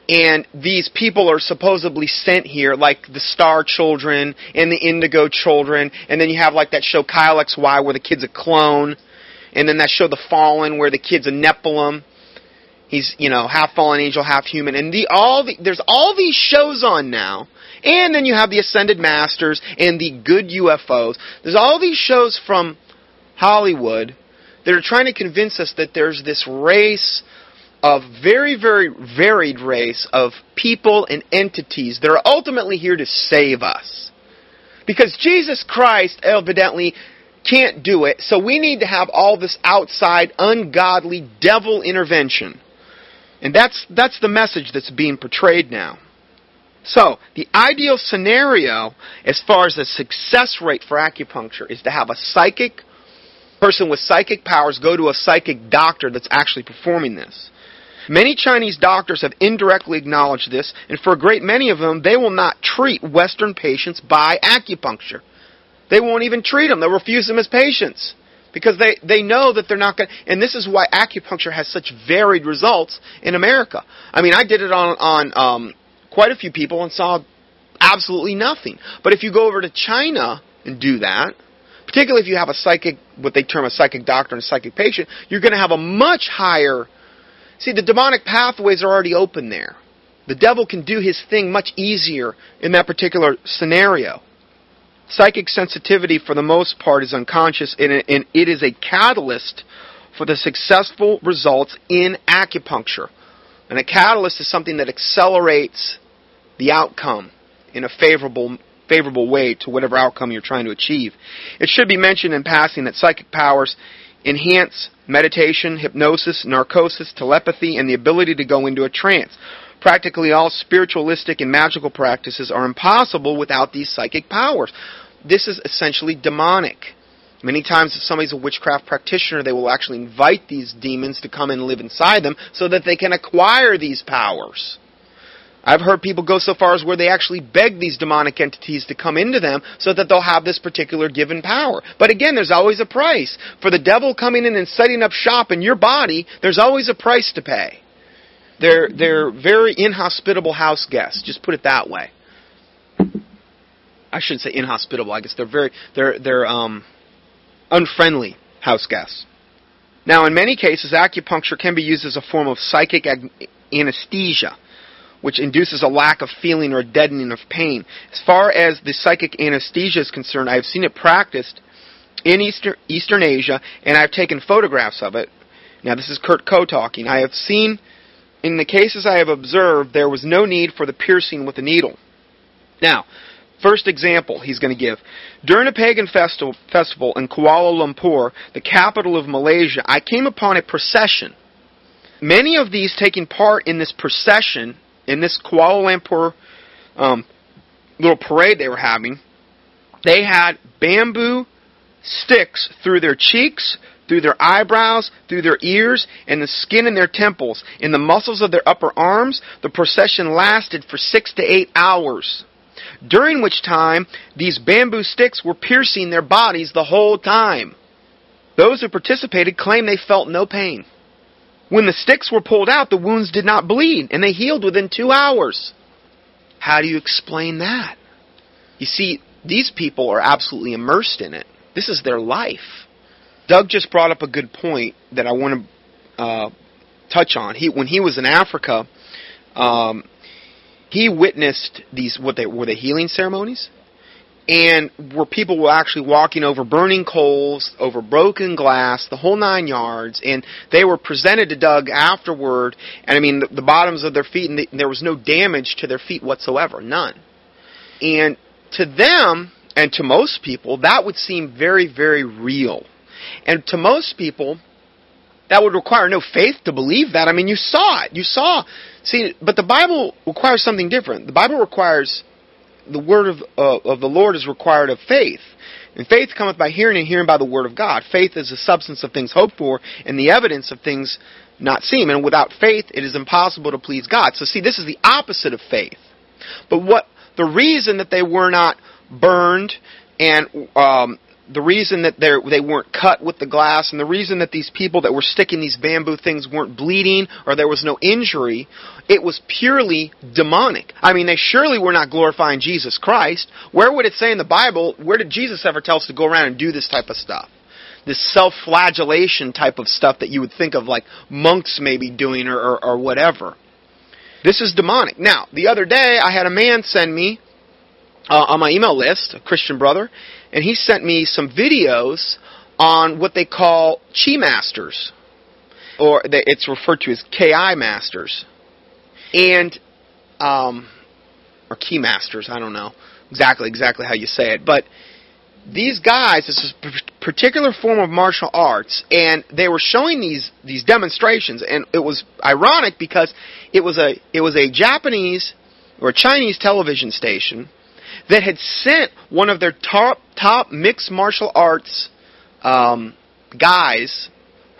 and these people are supposedly sent here, like the Star Children and the Indigo Children, and then you have like that show Kyle XY where the kid's a clone, and then that show The Fallen where the kid's a Nephilim. He's you know half fallen angel, half human, and the all the, there's all these shows on now, and then you have the Ascended Masters and the Good UFOs. There's all these shows from Hollywood that are trying to convince us that there's this race of very, very varied race of people and entities that are ultimately here to save us. Because Jesus Christ evidently can't do it, so we need to have all this outside, ungodly, devil intervention. And that's, that's the message that's being portrayed now. So, the ideal scenario, as far as the success rate for acupuncture, is to have a psychic person with psychic powers go to a psychic doctor that's actually performing this. Many Chinese doctors have indirectly acknowledged this, and for a great many of them, they will not treat Western patients by acupuncture. They won't even treat them. They'll refuse them as patients because they, they know that they're not going to. And this is why acupuncture has such varied results in America. I mean, I did it on, on um, quite a few people and saw absolutely nothing. But if you go over to China and do that, particularly if you have a psychic, what they term a psychic doctor and a psychic patient, you're going to have a much higher See, the demonic pathways are already open there. The devil can do his thing much easier in that particular scenario. Psychic sensitivity, for the most part, is unconscious, and it is a catalyst for the successful results in acupuncture. And a catalyst is something that accelerates the outcome in a favorable favorable way to whatever outcome you're trying to achieve. It should be mentioned in passing that psychic powers enhance meditation, hypnosis, narcosis, telepathy, and the ability to go into a trance. Practically all spiritualistic and magical practices are impossible without these psychic powers. This is essentially demonic. Many times, if somebody's a witchcraft practitioner, they will actually invite these demons to come and live inside them so that they can acquire these powers. I've heard people go so far as where they actually beg these demonic entities to come into them so that they'll have this particular given power. But again, there's always a price. For the devil coming in and setting up shop in your body, there's always a price to pay. They're, they're very inhospitable house guests, just put it that way. I shouldn't say inhospitable, I guess they're very, they're, they're, um, unfriendly house guests. Now, in many cases, acupuncture can be used as a form of psychic ag- anesthesia, which induces a lack of feeling or deadening of pain. As far as the psychic anesthesia is concerned, I have seen it practiced in Eastern, Eastern Asia, and I've taken photographs of it. Now, this is Kurt Koch talking. I have seen, in the cases I have observed, there was no need for the piercing with a needle. Now, First example he's going to give. During a pagan festival in Kuala Lumpur, the capital of Malaysia, I came upon a procession. Many of these taking part in this procession, in this Kuala Lumpur um, little parade they were having, they had bamboo sticks through their cheeks, through their eyebrows, through their ears, and the skin in their temples, in the muscles of their upper arms. The procession lasted for six to eight hours during which time these bamboo sticks were piercing their bodies the whole time. Those who participated claimed they felt no pain. When the sticks were pulled out, the wounds did not bleed, and they healed within two hours. How do you explain that? You see, these people are absolutely immersed in it. This is their life. Doug just brought up a good point that I want to uh, touch on. He, when he was in Africa, um, he witnessed these what they were the healing ceremonies and where people were actually walking over burning coals, over broken glass, the whole nine yards, and they were presented to Doug afterward, and I mean the, the bottoms of their feet, and, the, and there was no damage to their feet whatsoever, none. And to them, and to most people, that would seem very, very real. And to most people, that would require no faith to believe that. I mean, you saw it. You saw. See, but the Bible requires something different. The Bible requires the word of uh, of the Lord is required of faith. And faith cometh by hearing, and hearing by the word of God. Faith is the substance of things hoped for, and the evidence of things not seen. And without faith, it is impossible to please God. So, see, this is the opposite of faith. But what the reason that they were not burned and um, the reason that they weren't cut with the glass and the reason that these people that were sticking these bamboo things weren't bleeding or there was no injury, it was purely demonic. I mean, they surely were not glorifying Jesus Christ. Where would it say in the Bible, where did Jesus ever tell us to go around and do this type of stuff? This self-flagellation type of stuff that you would think of like monks maybe doing or, or, or whatever. This is demonic. Now, the other day I had a man send me uh, on my email list, a Christian brother, and he sent me some videos on what they call chi masters, or it's referred to as ki masters, and um, or key masters. I don't know exactly exactly how you say it, but these guys, this is a particular form of martial arts, and they were showing these these demonstrations, and it was ironic because it was a it was a Japanese or a Chinese television station that had sent one of their top top mixed martial arts um, guys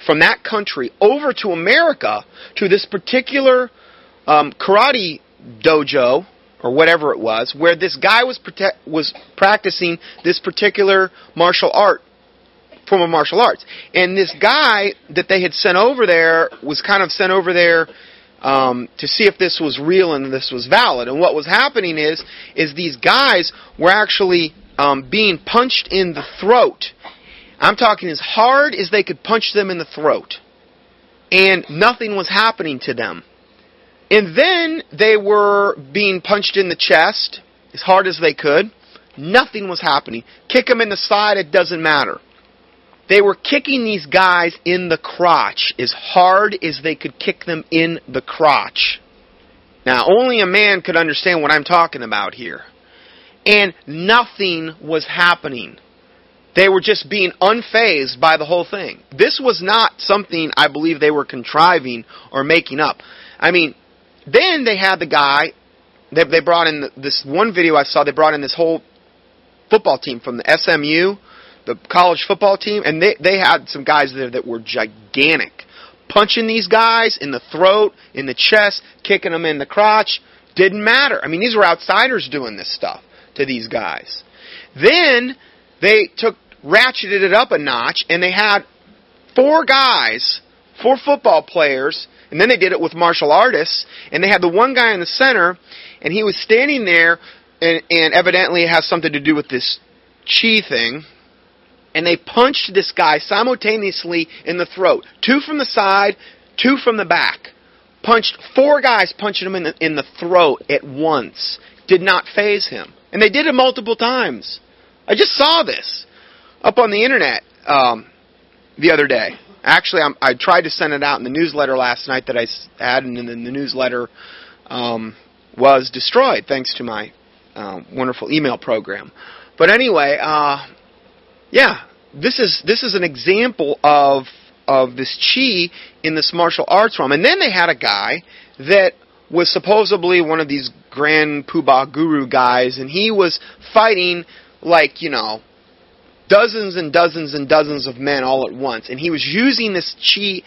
from that country over to America to this particular um, karate dojo or whatever it was, where this guy was prote- was practicing this particular martial art form of martial arts, and this guy that they had sent over there was kind of sent over there um, to see if this was real and this was valid. And what was happening is, is these guys were actually um, being punched in the throat. I'm talking as hard as they could punch them in the throat, and nothing was happening to them. And then they were being punched in the chest as hard as they could. Nothing was happening. Kick them in the side, it doesn't matter. They were kicking these guys in the crotch as hard as they could kick them in the crotch. Now, only a man could understand what I'm talking about here. And nothing was happening. They were just being unfazed by the whole thing. This was not something I believe they were contriving or making up. I mean, then they had the guy, they, they brought in this one video I saw, they brought in this whole football team from the SMU the college football team, and they they had some guys there that were gigantic, punching these guys in the throat, in the chest, kicking them in the crotch. Didn't matter. I mean, these were outsiders doing this stuff to these guys. Then they took ratcheted it up a notch, and they had four guys, four football players, and then they did it with martial artists, and they had the one guy in the center, and he was standing there, and, and evidently it has something to do with this chi thing, and they punched this guy simultaneously in the throat. Two from the side, two from the back. Punched four guys punching him in the, in the throat at once. Did not faze him. And they did it multiple times. I just saw this up on the internet um, the other day. Actually, I'm, i tried to send it out in the newsletter last night that I had, and then the newsletter um, was destroyed thanks to my uh, wonderful email program. But anyway, uh, yeah, this is this is an example of of this chi in this martial arts realm. And then they had a guy that was supposedly one of these grand poobah guru guys, and he was fighting like you know dozens and dozens and dozens of men all at once, and he was using this chi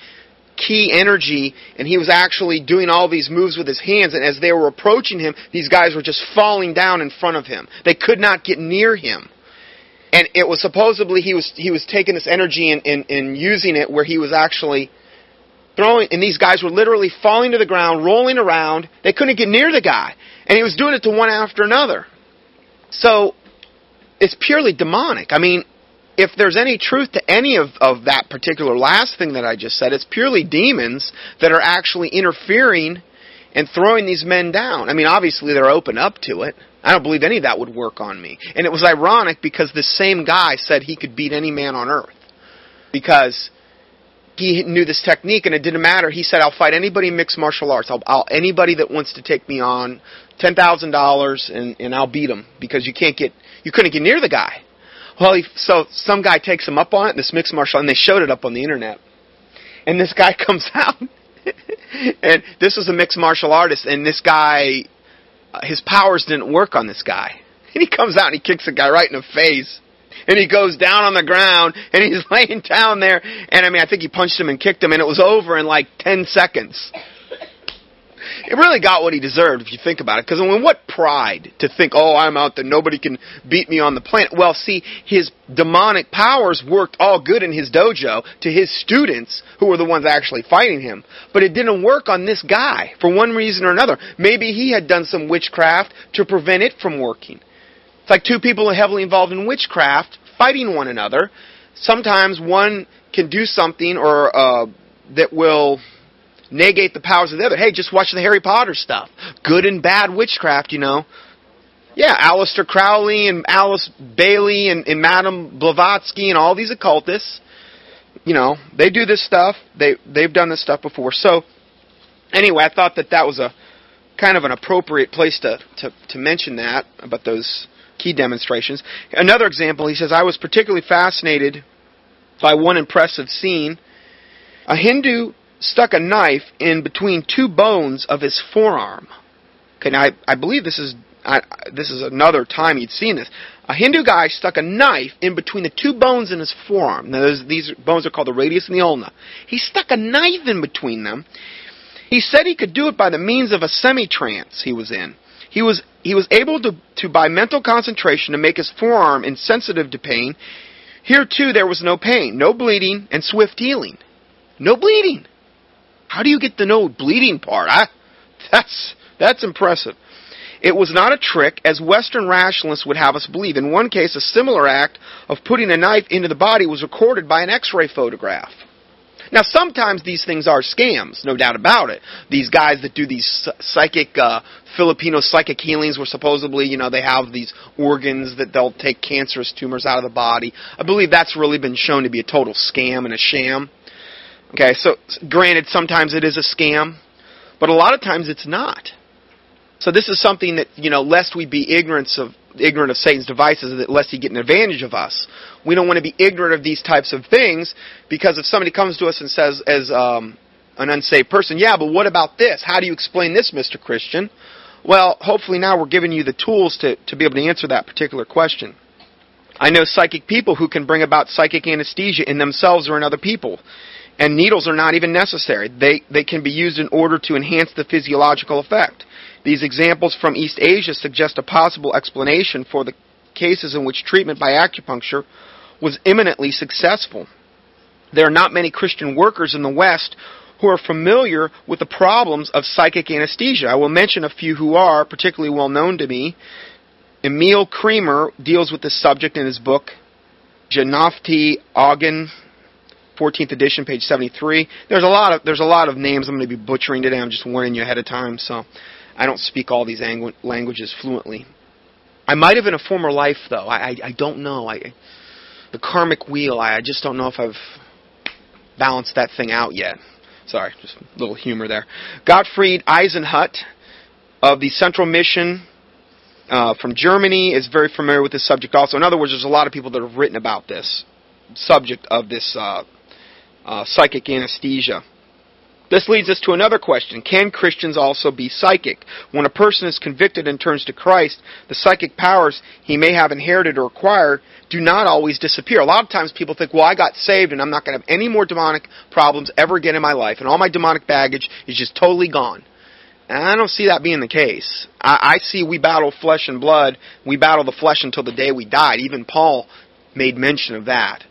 key energy and he was actually doing all these moves with his hands. And as they were approaching him these guys were just falling down in front of him. They could not get near him and it was supposedly he was he was taking this energy and, and, and using it where he was actually throwing and these guys were literally falling to the ground rolling around they couldn't get near the guy and he was doing it to one after another so it's purely demonic i mean if there's any truth to any of, of that particular last thing that I just said, it's purely demons that are actually interfering and throwing these men down. I mean, obviously they're open up to it. I don't believe any of that would work on me. And it was ironic because this same guy said he could beat any man on earth. Because he knew this technique and it didn't matter. He said, I'll fight anybody in mixed martial arts. I'll, I'll anybody that wants to take me on, $10,000 and, and I'll beat him because you can't get, you couldn't get near the guy. Well, he, so some guy takes him up on it, this mixed martial, and they showed it up on the internet. And this guy comes out, and this was a mixed martial artist, and this guy, uh, his powers didn't work on this guy. And he comes out and he kicks the guy right in the face. And he goes down on the ground, and he's laying down there, and I mean, I think he punched him and kicked him, and it was over in like 10 seconds it really got what he deserved if you think about it. Because I mean, what pride to think, oh, I'm out there, nobody can beat me on the planet. Well, see, his demonic powers worked all good in his dojo to his students, who were the ones actually fighting him. But it didn't work on this guy for one reason or another. Maybe he had done some witchcraft to prevent it from working. It's like two people heavily involved in witchcraft fighting one another. Sometimes one can do something or uh, that will negate the powers of the other. Hey, just watch the Harry Potter stuff. Good and bad witchcraft, you know. Yeah, Aleister Crowley and Alice Bailey and, and Madame Blavatsky and all these occultists. You know, they do this stuff. They they've done this stuff before. So, anyway, I thought that that was a kind of an appropriate place to to, to mention that about those key demonstrations. Another example, he says, I was particularly fascinated by one impressive scene. A Hindu stuck a knife in between two bones of his forearm. Okay, now I, I believe this is I, this is another time you'd seen this. A Hindu guy stuck a knife in between the two bones in his forearm. Now, these bones are called the radius and the ulna. He stuck a knife in between them. He said he could do it by the means of a semi-trance he was in. He was he was able to, to by mental concentration to make his forearm insensitive to pain. Here too there was no pain, no bleeding, and swift healing. No bleeding. How do you get the no bleeding part? I, that's, that's impressive. It was not a trick, as Western rationalists would have us believe. In one case, a similar act of putting a knife into the body was recorded by an x-ray photograph. Now, sometimes these things are scams, no doubt about it. These guys that do these psychic, uh, Filipino psychic healings where supposedly, you know, they have these organs that they'll take cancerous tumors out of the body. I believe that's really been shown to be a total scam and a sham. Okay, so granted, sometimes it is a scam, but a lot of times it's not. So this is something that you know, lest we be ignorant of ignorant of Satan's devices, that lest he get an advantage of us. We don't want to be ignorant of these types of things because if somebody comes to us and says, as um, an unsaved person, yeah, but what about this? How do you explain this, Mr. Christian? Well, hopefully now we're giving you the tools to, to be able to answer that particular question. I know psychic people who can bring about psychic anesthesia in themselves or in other people. And needles are not even necessary. They, they can be used in order to enhance the physiological effect. These examples from East Asia suggest a possible explanation for the cases in which treatment by acupuncture was eminently successful. There are not many Christian workers in the West who are familiar with the problems of psychic anesthesia. I will mention a few who are particularly well known to me. Emil Cremer deals with this subject in his book Janafti Ogden, 14th edition, page 73. There's a lot of there's a lot of names I'm going to be butchering today. I'm just warning you ahead of time, so I don't speak all these angu- languages fluently. I might have in a former life, though. I I, I don't know. I the karmic wheel. I, I just don't know if I've balanced that thing out yet. Sorry, just a little humor there. Gottfried Eisenhut of the Central Mission uh, from Germany is very familiar with this subject also. In other words, there's a lot of people that have written about this subject of this uh, uh, psychic anesthesia. This leads us to another question. Can Christians also be psychic? When a person is convicted and turns to Christ, the psychic powers he may have inherited or acquired do not always disappear. A lot of times people think, well, I got saved and I'm not going to have any more demonic problems ever again in my life, and all my demonic baggage is just totally gone. And I don't see that being the case. I, I see we battle flesh and blood. We battle the flesh until the day we died. Even Paul made mention of that.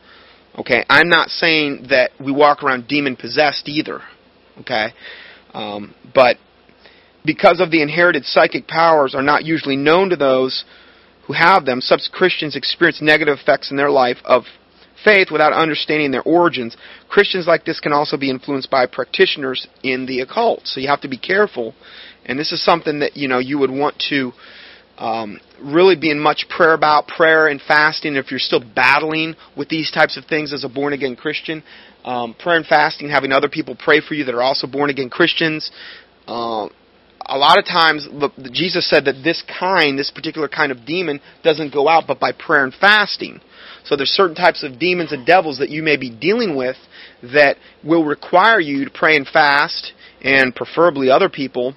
Okay, I'm not saying that we walk around demon possessed either. Okay, um, but because of the inherited psychic powers are not usually known to those who have them, such Christians experience negative effects in their life of faith without understanding their origins. Christians like this can also be influenced by practitioners in the occult, so you have to be careful. And this is something that you know you would want to um, really being much prayer about prayer and fasting. If you're still battling with these types of things as a born again Christian, um, prayer and fasting, having other people pray for you that are also born again Christians. Uh, a lot of times, look, Jesus said that this kind, this particular kind of demon, doesn't go out but by prayer and fasting. So there's certain types of demons and devils that you may be dealing with that will require you to pray and fast, and preferably other people,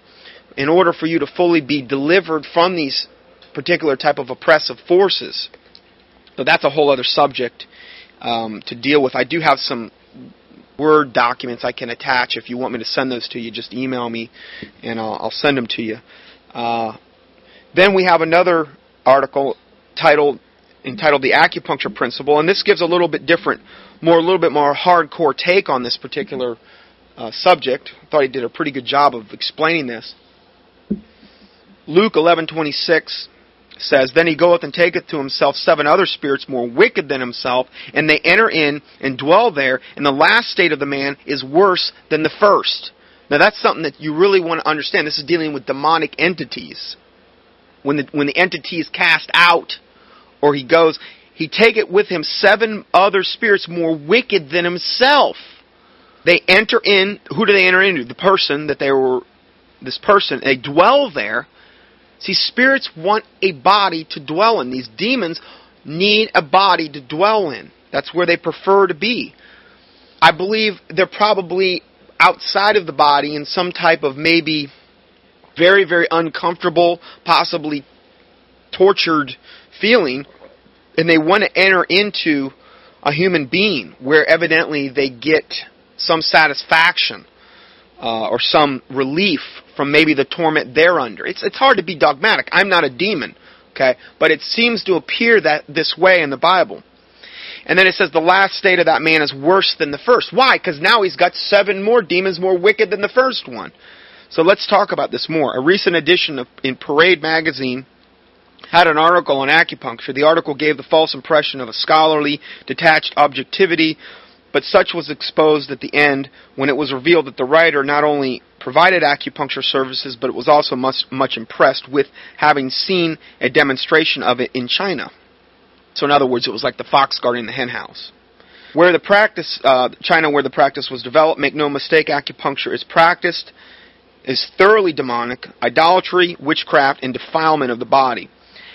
in order for you to fully be delivered from these particular type of oppressive forces. So that's a whole other subject um, to deal with. I do have some Word documents I can attach. If you want me to send those to you, just email me and I'll, I'll send them to you. Uh, then we have another article titled entitled "The Acupuncture Principle," and this gives a little bit different, more a little bit more hardcore take on this particular uh, subject. I thought he did a pretty good job of explaining this. Luke 11:26 says, Then he goeth and taketh to himself seven other spirits more wicked than himself, and they enter in and dwell there, and the last state of the man is worse than the first. Now that's something that you really want to understand. This is dealing with demonic entities. When the, when the entity is cast out, or he goes, he taketh with him seven other spirits more wicked than himself. They enter in, who do they enter into? The person that they were, this person, they dwell there, See, spirits want a body to dwell in. These demons need a body to dwell in. That's where they prefer to be. I believe they're probably outside of the body in some type of maybe very, very uncomfortable, possibly tortured feeling, and they want to enter into a human being where evidently they get some satisfaction uh, or some relief from maybe the torment they're under. It's it's hard to be dogmatic. I'm not a demon, okay, but it seems to appear that this way in the Bible. And then it says the last state of that man is worse than the first. Why? Because now he's got seven more demons more wicked than the first one. So let's talk about this more. A recent edition of, in Parade magazine had an article on acupuncture. The article gave the false impression of a scholarly, detached objectivity but such was exposed at the end when it was revealed that the writer not only provided acupuncture services, but was also much, much impressed with having seen a demonstration of it in China. So, in other words, it was like the fox guarding the henhouse. Where the practice, uh, China, where the practice was developed, make no mistake, acupuncture is practiced, is thoroughly demonic, idolatry, witchcraft, and defilement of the body.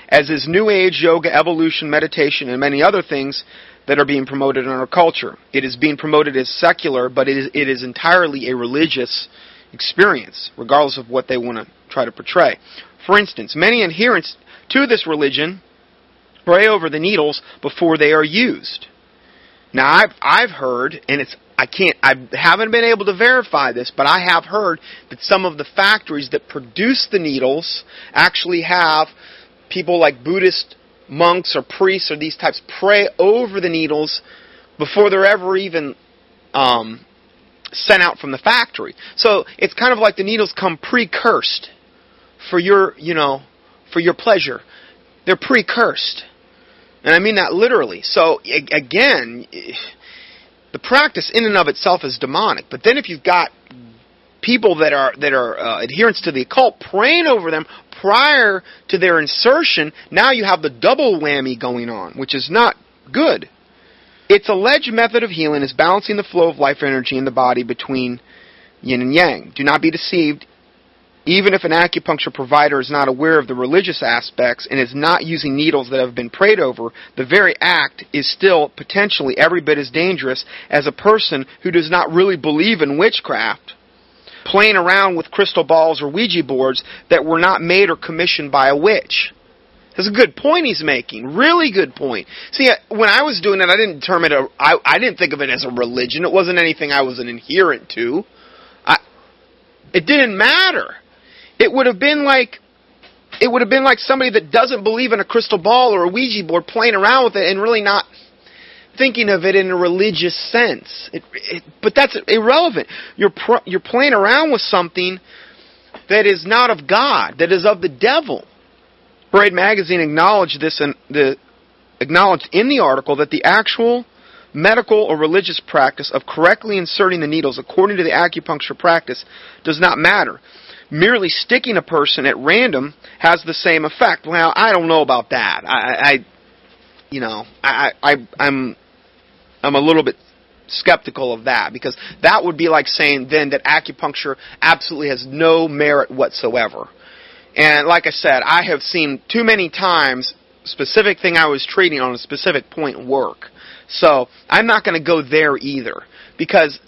As is New Age, yoga, evolution, meditation, and many other things, that are being promoted in our culture. It is being promoted as secular, but it is, it is entirely a religious experience, regardless of what they want to try to portray. For instance, many adherents to this religion pray over the needles before they are used. Now, I've, I've heard, and it's I can't, I haven't been able to verify this, but I have heard that some of the factories that produce the needles actually have people like Buddhist monks or priests or these types pray over the needles before they're ever even um, sent out from the factory. So it's kind of like the needles come pre-cursed for your, you know, for your pleasure. They're pre-cursed. And I mean that literally. So, again, the practice in and of itself is demonic. But then if you've got people that are that are uh, adherents to the occult praying over them prior to their insertion, now you have the double whammy going on, which is not good. Its alleged method of healing is balancing the flow of life energy in the body between yin and yang. Do not be deceived. Even if an acupuncture provider is not aware of the religious aspects and is not using needles that have been prayed over, the very act is still potentially every bit as dangerous as a person who does not really believe in witchcraft playing around with crystal balls or Ouija boards that were not made or commissioned by a witch. That's a good point he's making. Really good point. See, uh, when I was doing it, I didn't term it a. I, I didn't think of it as a religion. It wasn't anything I was an adherent to. I, it didn't matter. It would have been like it would have been like somebody that doesn't believe in a crystal ball or a Ouija board playing around with it and really not thinking of it in a religious sense. It, it, but that's irrelevant. You're you're playing around with something that is not of God, that is of the devil. Parade magazine acknowledged this and the acknowledged in the article that the actual medical or religious practice of correctly inserting the needles according to the acupuncture practice does not matter merely sticking a person at random has the same effect. Well, I don't know about that. I, I you know, I, I, I'm, I'm a little bit skeptical of that because that would be like saying then that acupuncture absolutely has no merit whatsoever. And like I said, I have seen too many times specific thing I was treating on a specific point work. So I'm not going to go there either because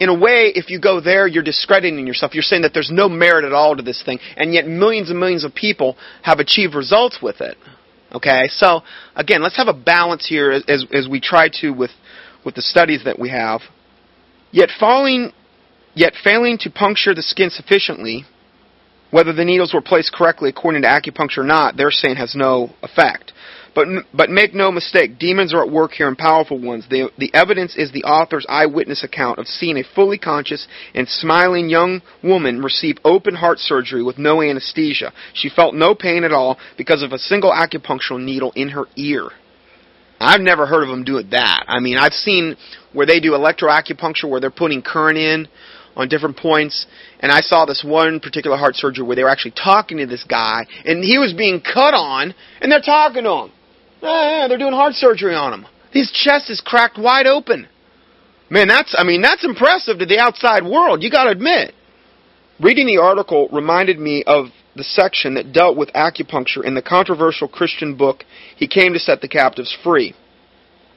in a way, if you go there, you're discrediting yourself. You're saying that there's no merit at all to this thing, and yet millions and millions of people have achieved results with it. Okay, so again, let's have a balance here as, as we try to with with the studies that we have. Yet falling, yet failing to puncture the skin sufficiently, whether the needles were placed correctly according to acupuncture or not, they're saying has no effect. But, but make no mistake, demons are at work here and powerful ones. The, the evidence is the author's eyewitness account of seeing a fully conscious and smiling young woman receive open heart surgery with no anesthesia. She felt no pain at all because of a single acupuncture needle in her ear. I've never heard of them doing that. I mean, I've seen where they do electroacupuncture where they're putting current in on different points. And I saw this one particular heart surgery where they were actually talking to this guy, and he was being cut on, and they're talking to him. They're doing heart surgery on him. His chest is cracked wide open. Man, that's, I mean, that's impressive to the outside world, you gotta admit. Reading the article reminded me of the section that dealt with acupuncture in the controversial Christian book, He Came to Set the Captives Free.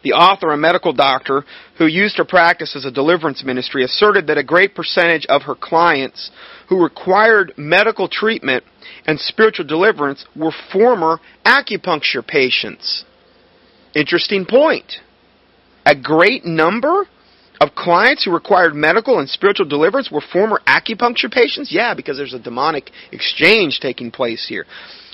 The author, a medical doctor who used her practice as a deliverance ministry, asserted that a great percentage of her clients who required medical treatment and spiritual deliverance were former acupuncture patients. Interesting point. A great number of clients who required medical and spiritual deliverance were former acupuncture patients? Yeah, because there's a demonic exchange taking place here.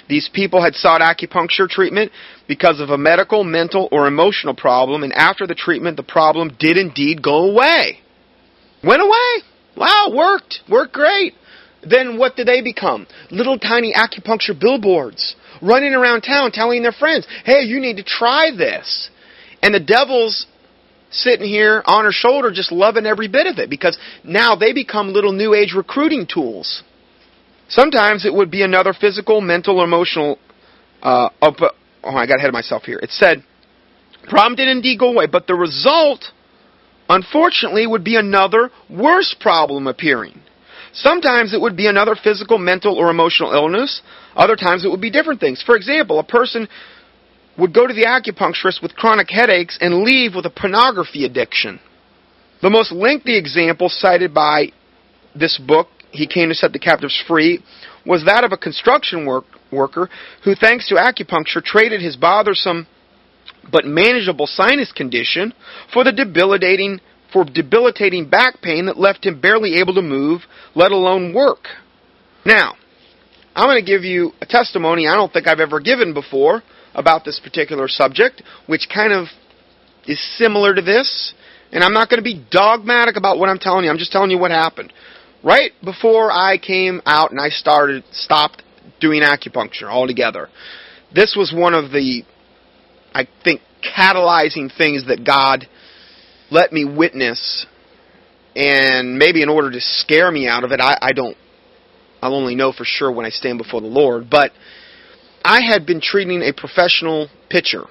These people had sought acupuncture treatment because of a medical, mental, or emotional problem, and after the treatment, the problem did indeed go away. Went away. Wow, worked. Worked great. Then what do they become? Little tiny acupuncture billboards running around town telling their friends, hey, you need to try this. And the devil's sitting here on her shoulder just loving every bit of it because now they become little new age recruiting tools. Sometimes it would be another physical, mental, emotional. Uh, oh, I got ahead of myself here. It said, problem did indeed go away, but the result, unfortunately, would be another worse problem appearing. Sometimes it would be another physical, mental, or emotional illness. Other times it would be different things. For example, a person would go to the acupuncturist with chronic headaches and leave with a pornography addiction. The most lengthy example cited by this book he came to set the captives free was that of a construction work, worker who, thanks to acupuncture, traded his bothersome but manageable sinus condition for the debilitating for debilitating back pain that left him barely able to move, let alone work. Now, I'm going to give you a testimony I don't think I've ever given before about this particular subject, which kind of is similar to this. And I'm not going to be dogmatic about what I'm telling you. I'm just telling you what happened right before I came out and I started stopped doing acupuncture altogether. This was one of the I think, catalyzing things that God let me witness, and maybe in order to scare me out of it, I, I don't. I'll only know for sure when I stand before the Lord. But I had been treating a professional pitcher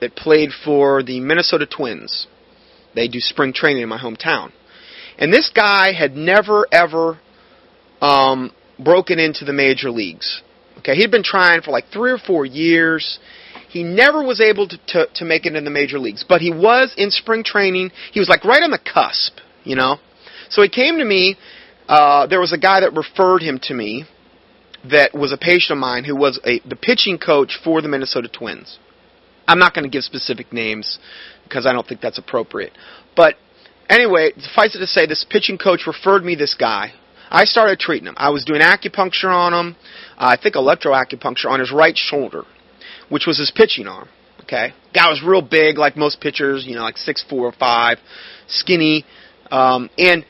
that played for the Minnesota Twins. They do spring training in my hometown. And this guy had never, ever um, broken into the major leagues. Okay, he'd been trying for like three or four years. He never was able to, to, to make it in the major leagues, but he was in spring training. He was like right on the cusp, you know. So he came to me. Uh, there was a guy that referred him to me that was a patient of mine who was a, the pitching coach for the Minnesota Twins. I'm not going to give specific names because I don't think that's appropriate. But anyway, suffice it to say, this pitching coach referred me this guy. I started treating him. I was doing acupuncture on him. Uh, I think electroacupuncture on his right shoulder, which was his pitching arm. Okay, guy was real big, like most pitchers, you know, like six four five, skinny, um, and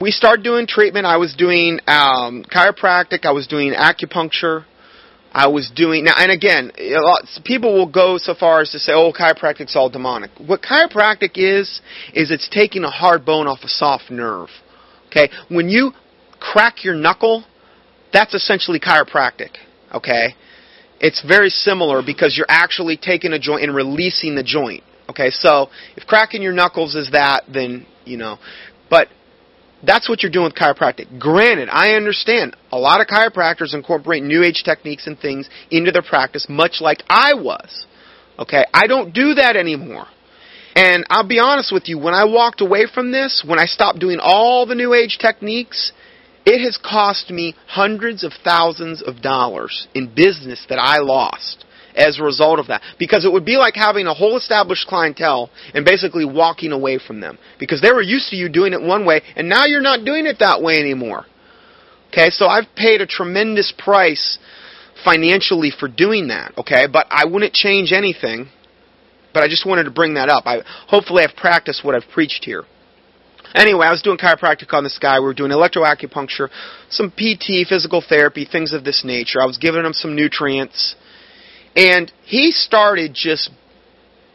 we started doing treatment. I was doing um, chiropractic. I was doing acupuncture. I was doing now, and again, lot, people will go so far as to say, "Oh, chiropractic's all demonic." What chiropractic is is it's taking a hard bone off a soft nerve. Okay, when you crack your knuckle, that's essentially chiropractic. Okay, it's very similar because you're actually taking a joint and releasing the joint. Okay, so if cracking your knuckles is that, then you know, but that's what you're doing with chiropractic. Granted, I understand a lot of chiropractors incorporate new age techniques and things into their practice, much like I was. Okay, I don't do that anymore. And I'll be honest with you, when I walked away from this, when I stopped doing all the new age techniques, it has cost me hundreds of thousands of dollars in business that I lost as a result of that. Because it would be like having a whole established clientele and basically walking away from them. Because they were used to you doing it one way, and now you're not doing it that way anymore. Okay, so I've paid a tremendous price financially for doing that, okay? But I wouldn't change anything. But I just wanted to bring that up. I hopefully I've practiced what I've preached here. Anyway, I was doing chiropractic on this guy. We were doing electroacupuncture, some PT, physical therapy, things of this nature. I was giving him some nutrients. And he started just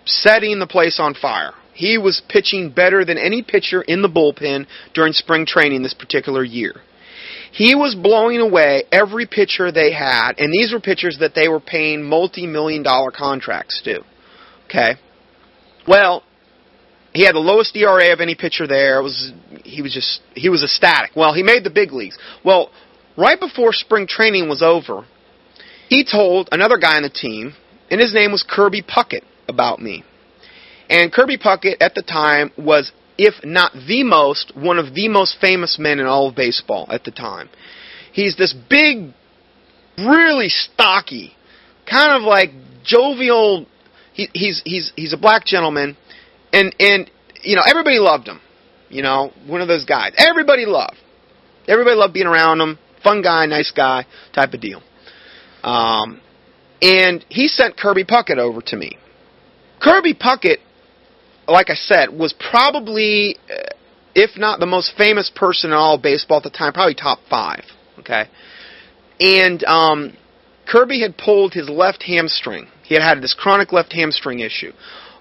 setting the place on fire. He was pitching better than any pitcher in the bullpen during spring training this particular year. He was blowing away every pitcher they had, and these were pitchers that they were paying multi million dollar contracts to. Okay? Well, he had the lowest ERA of any pitcher there. It was he was just he was ecstatic. Well, he made the big leagues. Well, right before spring training was over, he told another guy on the team, and his name was Kirby Puckett, about me. And Kirby Puckett at the time was, if not the most, one of the most famous men in all of baseball at the time. He's this big, really stocky, kind of like jovial. He, he's he's he's a black gentleman, and and you know everybody loved him. You know, one of those guys. Everybody loved. Everybody loved being around him. Fun guy, nice guy, type of deal. Um, and he sent Kirby Puckett over to me. Kirby Puckett, like I said, was probably, uh, if not the most famous person in all of baseball at the time, probably top five. Okay, and um, Kirby had pulled his left hamstring. He had had this chronic left hamstring issue.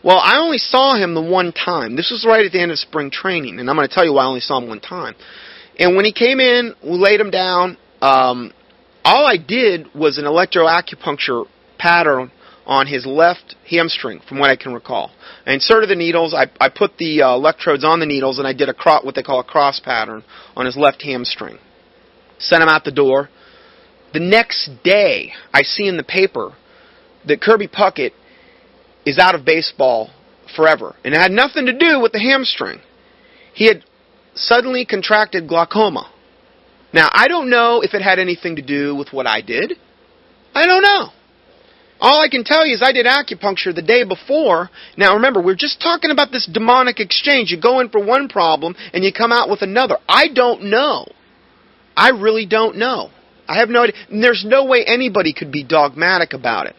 Well, I only saw him the one time. This was right at the end of spring training, and I'm going to tell you why I only saw him one time. And when he came in, we laid him down. Um, all I did was an electroacupuncture pattern on his left hamstring, from what I can recall. I inserted the needles. I, I put the uh, electrodes on the needles, and I did a cro- what they call a cross pattern on his left hamstring. Sent him out the door. The next day, I see in the paper that Kirby Puckett is out of baseball forever, and it had nothing to do with the hamstring. He had suddenly contracted glaucoma. Now, I don't know if it had anything to do with what I did. I don't know. All I can tell you is I did acupuncture the day before. Now remember, we're just talking about this demonic exchange. You go in for one problem and you come out with another. I don't know. I really don't know. I have no idea. And there's no way anybody could be dogmatic about it.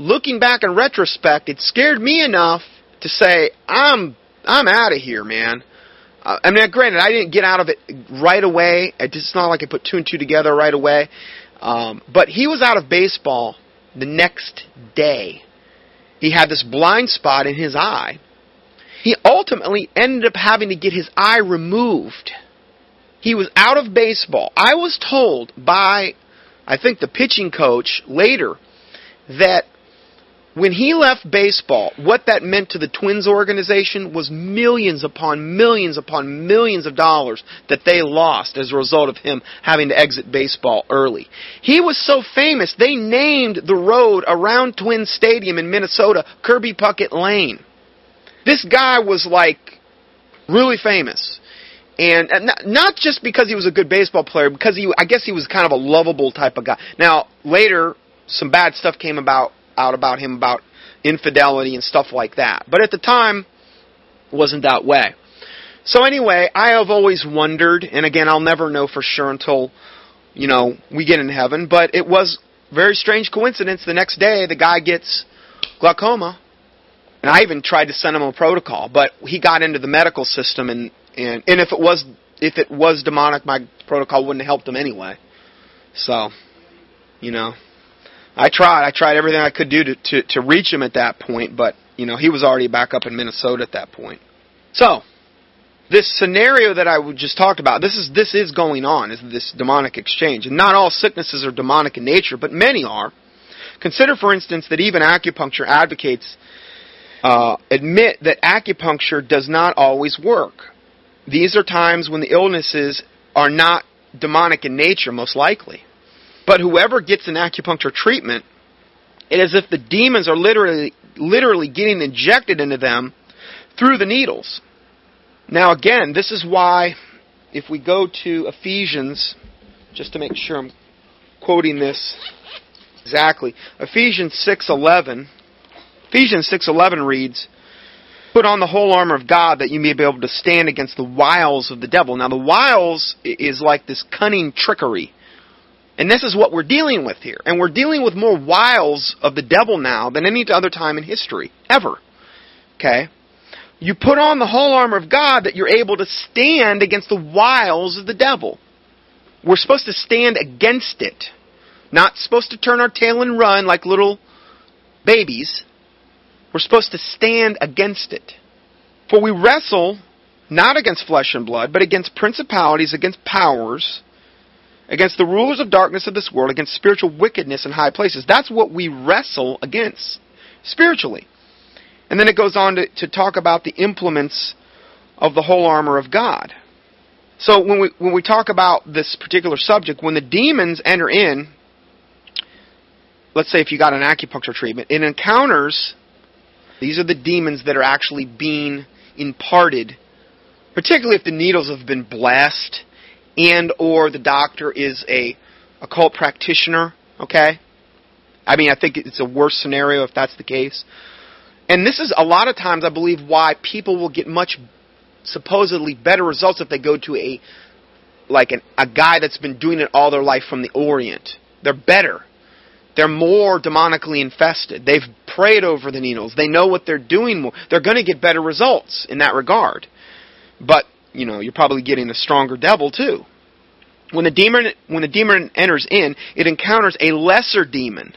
Looking back in retrospect, it scared me enough to say, I'm I'm out of here, man. Uh, I mean, granted, I didn't get out of it right away. It's not like I put two and two together right away. Um, but he was out of baseball the next day. he had this blind spot in his eye. He ultimately ended up having to get his eye removed. He was out of baseball. I was told by, I think, the pitching coach later that when he left baseball, what that meant to the Twins organization was millions upon millions upon millions of dollars that they lost as a result of him having to exit baseball early. He was so famous, they named the road around Twins Stadium in Minnesota Kirby Puckett Lane. This guy was like really famous. And uh, not just because he was a good baseball player, because he, I guess he was kind of a lovable type of guy. Now, later, some bad stuff came about out about him about infidelity and stuff like that. But at the time, wasn't that way. So anyway, I have always wondered, and again, I'll never know for sure until, you know, we get in heaven, but it was very strange coincidence. The next day, the guy gets glaucoma, and I even tried to send him a protocol, but he got into the medical system, and and and if it was if it was demonic, my protocol wouldn't have helped him anyway. So, you know, I tried. I tried everything I could do to, to, to reach him at that point, but, you know, he was already back up in Minnesota at that point. So, this scenario that I just talked about, this is, this is going on, is this demonic exchange. And not all sicknesses are demonic in nature, but many are. Consider, for instance, that even acupuncture advocates uh, admit that acupuncture does not always work. These are times when the illnesses are not demonic in nature, most likely. But whoever gets an acupuncture treatment, it is as if the demons are literally literally getting injected into them through the needles. Now again, this is why if we go to Ephesians just to make sure I'm quoting this exactly. Ephesians 6:11 Ephesians 6:11 reads Put on the whole armor of God that you may be able to stand against the wiles of the devil. Now the wiles is like this cunning trickery. And this is what we're dealing with here. And we're dealing with more wiles of the devil now than any other time in history, ever. Okay? You put on the whole armor of God that you're able to stand against the wiles of the devil. We're supposed to stand against it. Not supposed to turn our tail and run like little babies. We're supposed to stand against it. For we wrestle not against flesh and blood, but against principalities, against powers, against the rulers of darkness of this world, against spiritual wickedness in high places. That's what we wrestle against spiritually. And then it goes on to, to talk about the implements of the whole armor of God. So when we when we talk about this particular subject, when the demons enter in, let's say if you got an acupuncture treatment, it encounters these are the demons that are actually being imparted, particularly if the needles have been blessed and or the doctor is a occult practitioner, okay? I mean, I think it's a worse scenario if that's the case. And this is a lot of times, I believe, why people will get much supposedly better results if they go to a like an, a guy that's been doing it all their life from the Orient. They're better. They're more demonically infested. They've prayed over the needles. They know what they're doing more. They're going to get better results in that regard. But you know, you're probably getting a stronger devil too. When the demon when the demon enters in, it encounters a lesser demon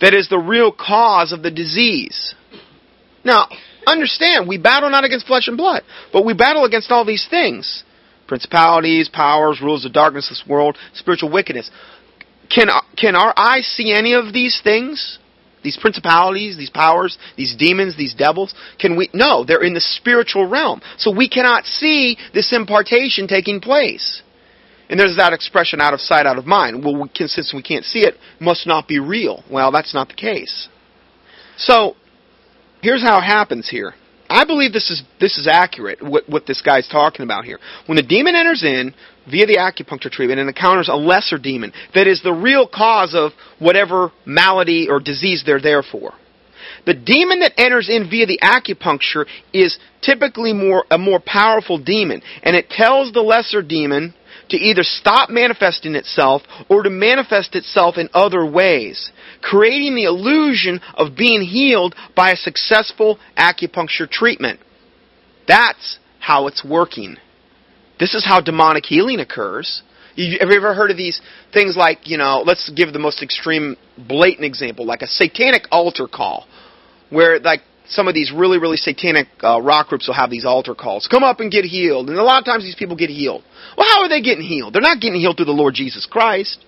that is the real cause of the disease. Now, understand, we battle not against flesh and blood, but we battle against all these things. Principalities, powers, rules of darkness, this world, spiritual wickedness. Can, can our eyes see any of these things? These principalities, these powers, these demons, these devils? Can we? No, they're in the spiritual realm. So we cannot see this impartation taking place. And there's that expression, out of sight, out of mind. Well, we can, since we can't see it, must not be real. Well, that's not the case. So, here's how it happens here. I believe this is this is accurate. What, what this guy's talking about here. When the demon enters in via the acupuncture treatment and encounters a lesser demon that is the real cause of whatever malady or disease they're there for. The demon that enters in via the acupuncture is typically more a more powerful demon, and it tells the lesser demon to either stop manifesting itself or to manifest itself in other ways, creating the illusion of being healed by a successful acupuncture treatment. That's how it's working. This is how demonic healing occurs. Have you ever heard of these things like, you know, let's give the most extreme, blatant example, like a satanic altar call, where like some of these really, really satanic uh, rock groups will have these altar calls. Come up and get healed. And a lot of times these people get healed. Well, how are they getting healed? They're not getting healed through the Lord Jesus Christ.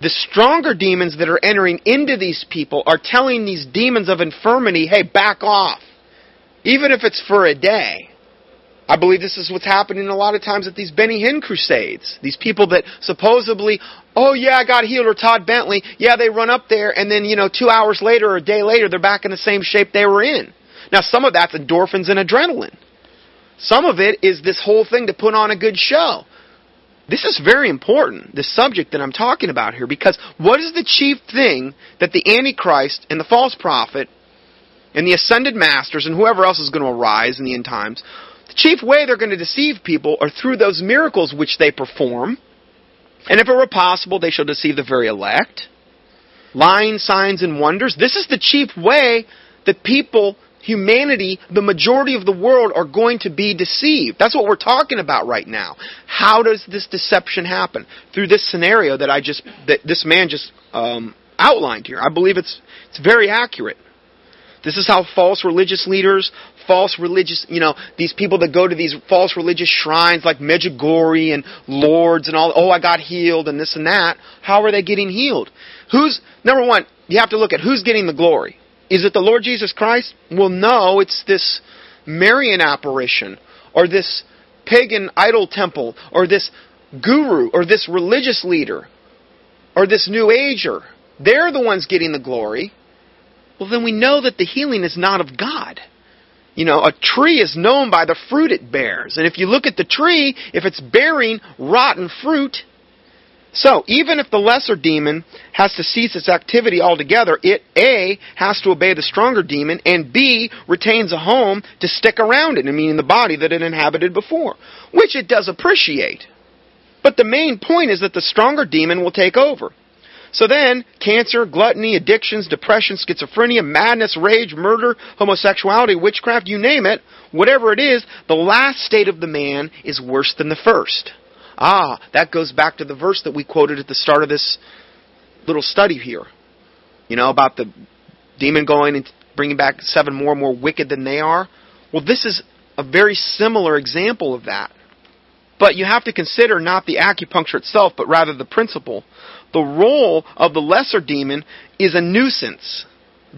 The stronger demons that are entering into these people are telling these demons of infirmity, hey, back off. Even if it's for a day. I believe this is what's happening a lot of times at these Benny Hinn crusades. These people that supposedly, oh yeah, I got healed, or Todd Bentley, yeah, they run up there, and then, you know, two hours later or a day later, they're back in the same shape they were in. Now, some of that's endorphins and adrenaline. Some of it is this whole thing to put on a good show. This is very important, the subject that I'm talking about here, because what is the chief thing that the Antichrist and the false prophet and the ascended masters and whoever else is going to arise in the end times, the chief way they're going to deceive people are through those miracles which they perform. And if it were possible, they shall deceive the very elect. Lying signs and wonders. This is the chief way that people, humanity, the majority of the world are going to be deceived. That's what we're talking about right now. How does this deception happen? Through this scenario that I just, that this man just um, outlined here. I believe it's, it's very accurate. This is how false religious leaders, false religious, you know, these people that go to these false religious shrines like Medjugorje and Lourdes and all, oh, I got healed and this and that. How are they getting healed? Who's, number one, you have to look at who's getting the glory. Is it the Lord Jesus Christ? Well, no, it's this Marian apparition or this pagan idol temple or this guru or this religious leader or this new ager. They're the ones getting the glory well, then we know that the healing is not of God. You know, a tree is known by the fruit it bears. And if you look at the tree, if it's bearing rotten fruit, so even if the lesser demon has to cease its activity altogether, it A has to obey the stronger demon, and B retains a home to stick around it, meaning the body that it inhabited before, which it does appreciate. But the main point is that the stronger demon will take over. So then, cancer, gluttony, addictions, depression, schizophrenia, madness, rage, murder, homosexuality, witchcraft, you name it, whatever it is, the last state of the man is worse than the first. Ah, that goes back to the verse that we quoted at the start of this little study here. You know, about the demon going and bringing back seven more more wicked than they are. Well, this is a very similar example of that. But you have to consider not the acupuncture itself, but rather the principle the role of the lesser demon is a nuisance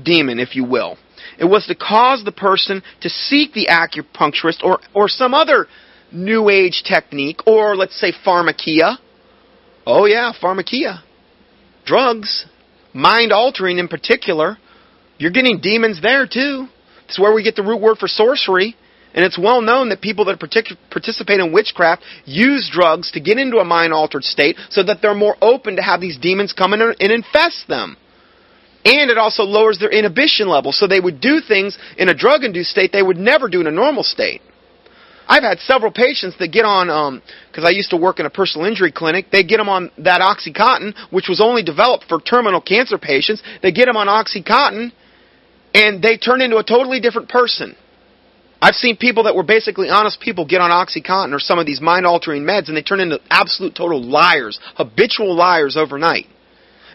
demon, if you will. It was to cause the person to seek the acupuncturist or, or some other new age technique, or let's say pharmakeia. Oh, yeah, pharmakeia. Drugs. Mind altering in particular. You're getting demons there too. It's where we get the root word for sorcery. And it's well known that people that partic- participate in witchcraft use drugs to get into a mind altered state so that they're more open to have these demons come in and infest them. And it also lowers their inhibition level, so they would do things in a drug induced state they would never do in a normal state. I've had several patients that get on, because um, I used to work in a personal injury clinic, they get them on that Oxycontin, which was only developed for terminal cancer patients. They get them on Oxycontin, and they turn into a totally different person. I've seen people that were basically honest people get on OxyContin or some of these mind altering meds and they turn into absolute total liars, habitual liars overnight.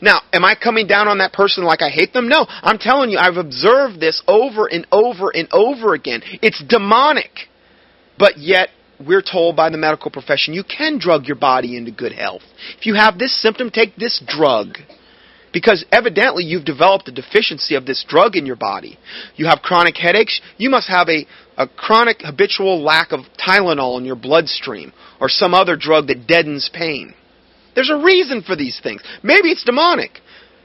Now, am I coming down on that person like I hate them? No. I'm telling you, I've observed this over and over and over again. It's demonic. But yet, we're told by the medical profession, you can drug your body into good health. If you have this symptom, take this drug. Because evidently you've developed a deficiency of this drug in your body. You have chronic headaches, you must have a, a chronic habitual lack of Tylenol in your bloodstream or some other drug that deadens pain. There's a reason for these things. Maybe it's demonic.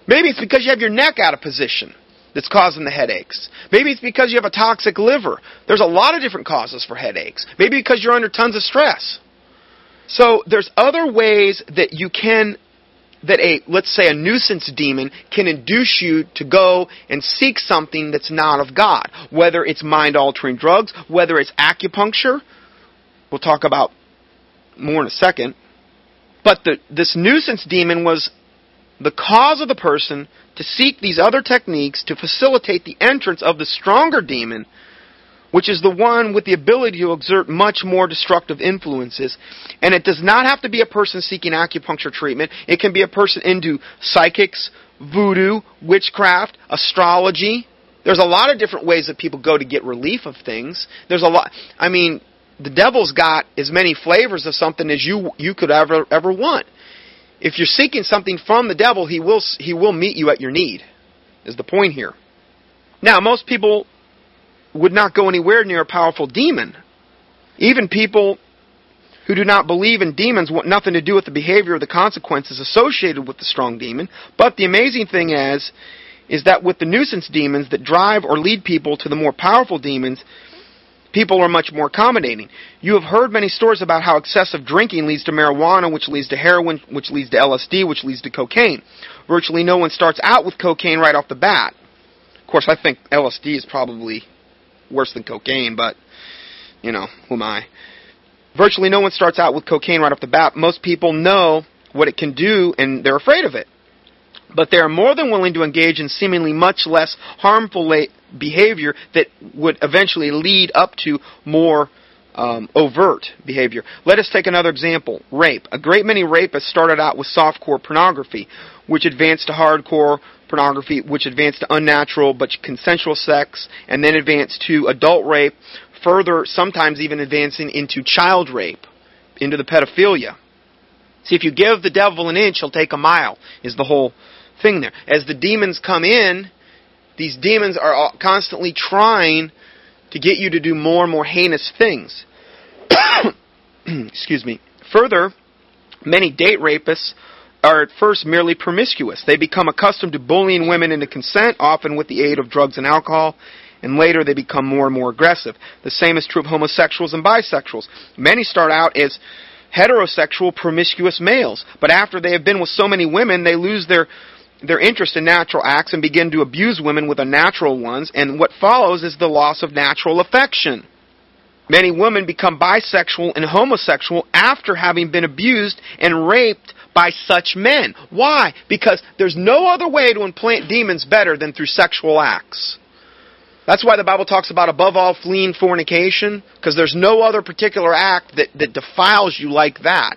Maybe it's because you have your neck out of position that's causing the headaches. Maybe it's because you have a toxic liver. There's a lot of different causes for headaches. Maybe because you're under tons of stress. So there's other ways that you can that a, let's say, a nuisance demon can induce you to go and seek something that's not of God. Whether it's mind altering drugs, whether it's acupuncture. We'll talk about more in a second. But the, this nuisance demon was the cause of the person to seek these other techniques to facilitate the entrance of the stronger demon which is the one with the ability to exert much more destructive influences. And it does not have to be a person seeking acupuncture treatment. It can be a person into psychics, voodoo, witchcraft, astrology, There's a lot of different ways that people go to get relief of things. There's a lot. I mean, the devil's got as many flavors of something as you you could ever ever want. If you're seeking something from the devil, he will he will meet you at your need. Is the point here? Now, most people would not go anywhere near a powerful demon. Even people who do not believe in demons want nothing to do with the behavior or the consequences associated with the strong demon. But the amazing thing is, is that with the nuisance demons that drive or lead people to the more powerful demons, people are much more accommodating. You have heard many stories about how excessive drinking leads to marijuana, which leads to heroin, which leads to LSD, which leads to cocaine. Virtually no one starts out with cocaine right off the bat. Of course, I think LSD is probably worse than cocaine, but, you know, who am I? Virtually no one starts out with cocaine right off the bat. Most people know what it can do, and they're afraid of it. But they are more than willing to engage in seemingly much less harmful behavior that would eventually lead up to more um, overt behavior. Let us take another example rape. A great many rapists started out with softcore pornography, which advanced to hardcore pornography, which advanced to unnatural but consensual sex, and then advanced to adult rape, further, sometimes even advancing into child rape, into the pedophilia. See, if you give the devil an inch, he'll take a mile, is the whole thing there. As the demons come in, these demons are constantly trying to get you to do more and more heinous things. Excuse me. Further, many date rapists are at first merely promiscuous. They become accustomed to bullying women into consent, often with the aid of drugs and alcohol, and later they become more and more aggressive. The same is true of homosexuals and bisexuals. Many start out as heterosexual promiscuous males, but after they have been with so many women, they lose their their interest in natural acts and begin to abuse women with unnatural ones, and what follows is the loss of natural affection. Many women become bisexual and homosexual after having been abused and raped by such men. Why? Because there's no other way to implant demons better than through sexual acts. That's why the Bible talks about above all fleeing fornication, because there's no other particular act that, that defiles you like that.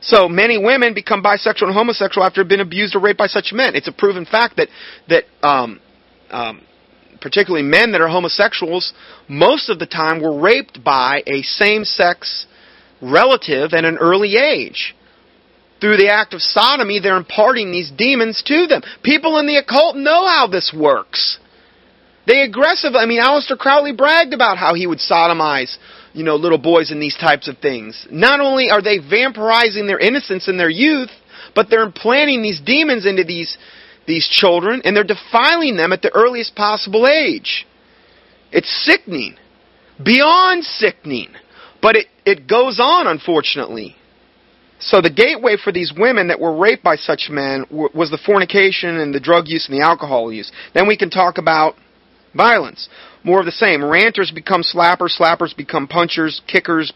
So many women become bisexual and homosexual after being abused or raped by such men. It's a proven fact that that um, um, particularly men that are homosexuals, most of the time were raped by a same-sex relative at an early age. Through the act of sodomy, they're imparting these demons to them. People in the occult know how this works. They aggressive. I mean, Aleister Crowley bragged about how he would sodomize you know, little boys in these types of things. Not only are they vampirizing their innocence and their youth, but they're implanting these demons into these, these children and they're defiling them at the earliest possible age. It's sickening. Beyond sickening. But it, it goes on, unfortunately. So the gateway for these women that were raped by such men was the fornication and the drug use and the alcohol use. Then we can talk about violence. More of the same. Ranters become slappers, slappers become punchers, kickers,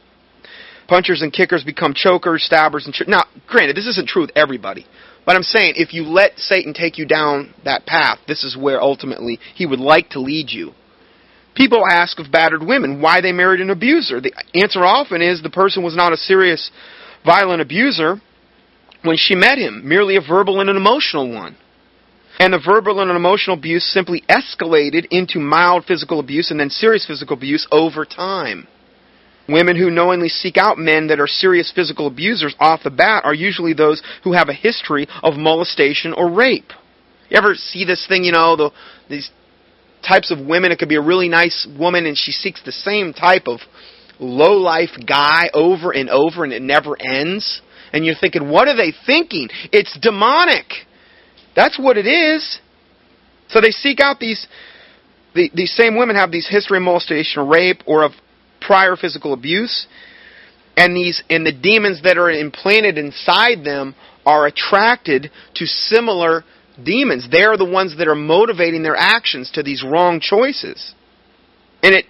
punchers and kickers become chokers, stabbers, and ch- now, granted, this isn't true with everybody, but I'm saying if you let Satan take you down that path, this is where ultimately he would like to lead you. People ask of battered women why they married an abuser. The answer often is the person was not a serious, violent abuser when she met him, merely a verbal and an emotional one. And the verbal and emotional abuse simply escalated into mild physical abuse and then serious physical abuse over time. Women who knowingly seek out men that are serious physical abusers off the bat are usually those who have a history of molestation or rape. You ever see this thing, you know, the, these types of women? It could be a really nice woman and she seeks the same type of low life guy over and over and it never ends. And you're thinking, what are they thinking? It's demonic. That's what it is. So they seek out these, the, these same women have these history of molestation rape or of prior physical abuse. And these, and the demons that are implanted inside them are attracted to similar demons. They're the ones that are motivating their actions to these wrong choices. And it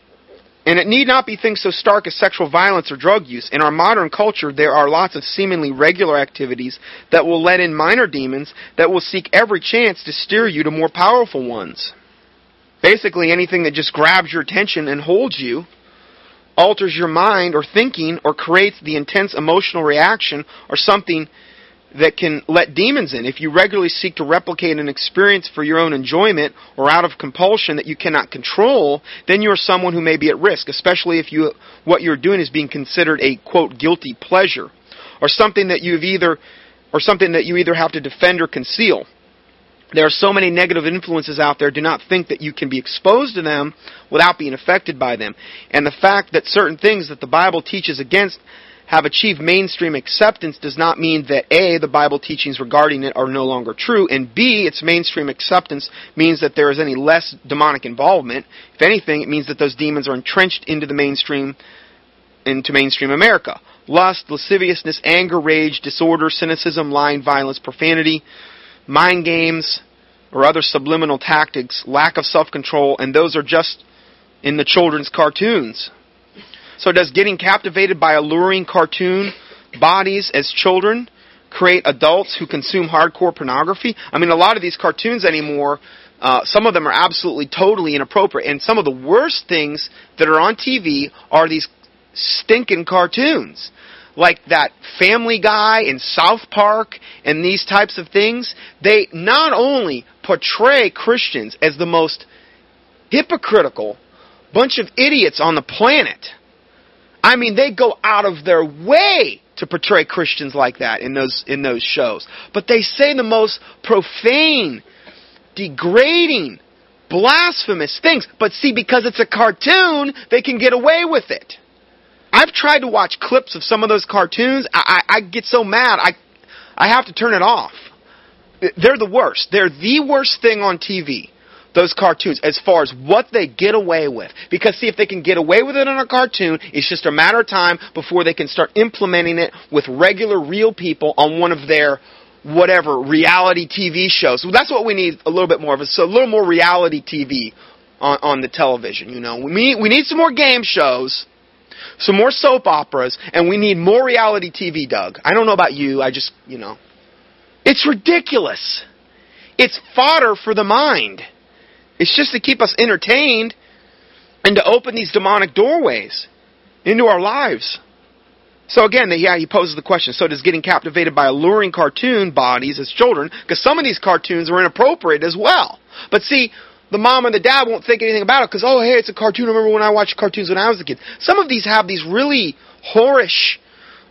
and it need not be things so stark as sexual violence or drug use. In our modern culture, there are lots of seemingly regular activities that will let in minor demons that will seek every chance to steer you to more powerful ones. Basically, anything that just grabs your attention and holds you, alters your mind or thinking, or creates the intense emotional reaction or something that can let demons in. If you regularly seek to replicate an experience for your own enjoyment or out of compulsion that you cannot control, then you're someone who may be at risk, especially if you what you're doing is being considered a quote guilty pleasure or something that you've either or something that you either have to defend or conceal. There are so many negative influences out there, do not think that you can be exposed to them without being affected by them. And the fact that certain things that the Bible teaches against have achieved mainstream acceptance does not mean that A, the Bible teachings regarding it are no longer true, and B, its mainstream acceptance means that there is any less demonic involvement. If anything, it means that those demons are entrenched into the mainstream, into mainstream America. Lust, lasciviousness, anger, rage, disorder, cynicism, lying, violence, profanity, mind games, or other subliminal tactics, lack of self-control, and those are just in the children's cartoons. So does getting captivated by alluring cartoon bodies as children create adults who consume hardcore pornography? I mean, a lot of these cartoons anymore, uh, some of them are absolutely totally inappropriate. And some of the worst things that are on TV are these stinking cartoons. Like that Family Guy and South Park and these types of things. They not only portray Christians as the most hypocritical bunch of idiots on the planet, I mean, they go out of their way to portray Christians like that in those in those shows. But they say the most profane, degrading, blasphemous things. But see, because it's a cartoon, they can get away with it. I've tried to watch clips of some of those cartoons. I, I, I get so mad. I I have to turn it off. They're the worst. They're the worst thing on TV those cartoons as far as what they get away with. Because see, if they can get away with it on a cartoon, it's just a matter of time before they can start implementing it with regular, real people on one of their whatever reality TV shows. So that's what we need a little bit more of. So a little more reality TV on, on the television. You know, we need we need some more game shows. Some more soap operas, and we need more reality TV, Doug. I don't know about you, I just, you know. It's ridiculous. It's fodder for the mind. It's just to keep us entertained and to open these demonic doorways into our lives. So again, yeah, he poses the question. So does getting captivated by alluring cartoon bodies as children, because some of these cartoons are inappropriate as well. But see, the mom and the dad won't think anything about it because, oh, hey, it's a cartoon. I remember when I watched cartoons when I was a kid. Some of these have these really whorish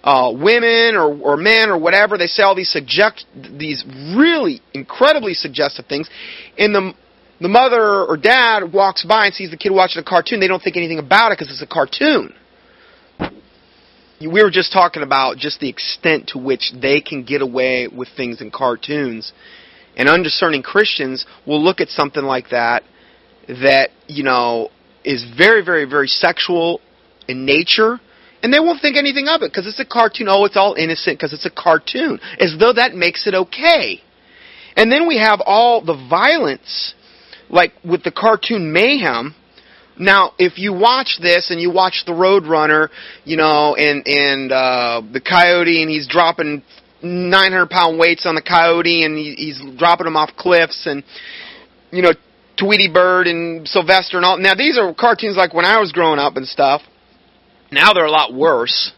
uh, women or, or men or whatever. They say all these suggest these really incredibly suggestive things. In the the mother or dad walks by and sees the kid watching a cartoon, they don't think anything about it because it's a cartoon. We were just talking about just the extent to which they can get away with things in cartoons. And undiscerning Christians will look at something like that that, you know, is very, very, very sexual in nature, and they won't think anything of it because it's a cartoon. Oh, it's all innocent because it's a cartoon. As though that makes it okay. And then we have all the violence like with the cartoon Mayhem. Now, if you watch this and you watch the Roadrunner, you know, and and uh, the Coyote, and he's dropping 900 pound weights on the Coyote, and he, he's dropping them off cliffs, and you know, Tweety Bird and Sylvester and all. Now, these are cartoons like when I was growing up and stuff. Now they're a lot worse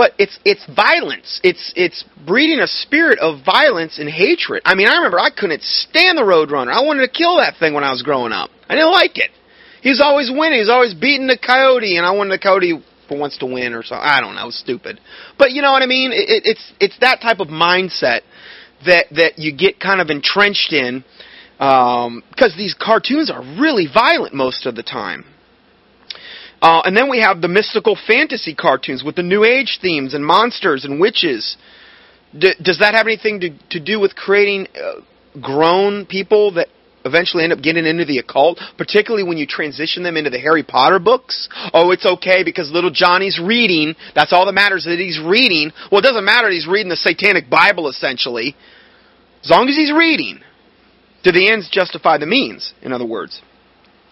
but it's it's violence. It's it's breeding a spirit of violence and hatred. I mean, I remember I couldn't stand the Roadrunner. I wanted to kill that thing when I was growing up. I didn't like it. He's always winning. He's always beating the coyote, and I wanted the coyote once to win or something. I don't know. Stupid. But you know what I mean? It, it, it's it's that type of mindset that that you get kind of entrenched in because um, these cartoons are really violent most of the time. Uh, and then we have the mystical fantasy cartoons with the New Age themes and monsters and witches. D- does that have anything to, to do with creating uh, grown people that eventually end up getting into the occult, particularly when you transition them into the Harry Potter books? Oh, it's okay because little Johnny's reading. That's all that matters that he's reading. Well, it doesn't matter that he's reading the Satanic Bible, essentially. As long as he's reading. Do the ends justify the means, in other words?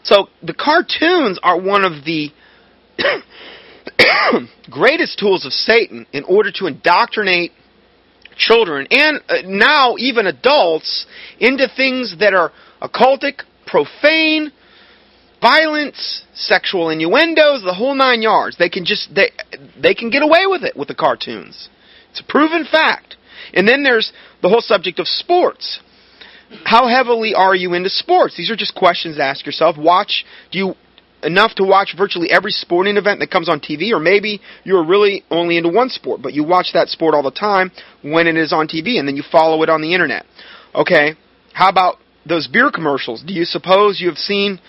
So the cartoons are one of the greatest tools of Satan in order to indoctrinate children and uh, now even adults into things that are occultic, profane, violence, sexual innuendos, the whole nine yards. They can just they they can get away with it with the cartoons. It's a proven fact. And then there's the whole subject of sports. How heavily are you into sports? These are just questions to ask yourself. Watch, do you enough to watch virtually every sporting event that comes on TV, or maybe you're really only into one sport, but you watch that sport all the time when it is on TV, and then you follow it on the internet. Okay, how about those beer commercials? Do you suppose you have seen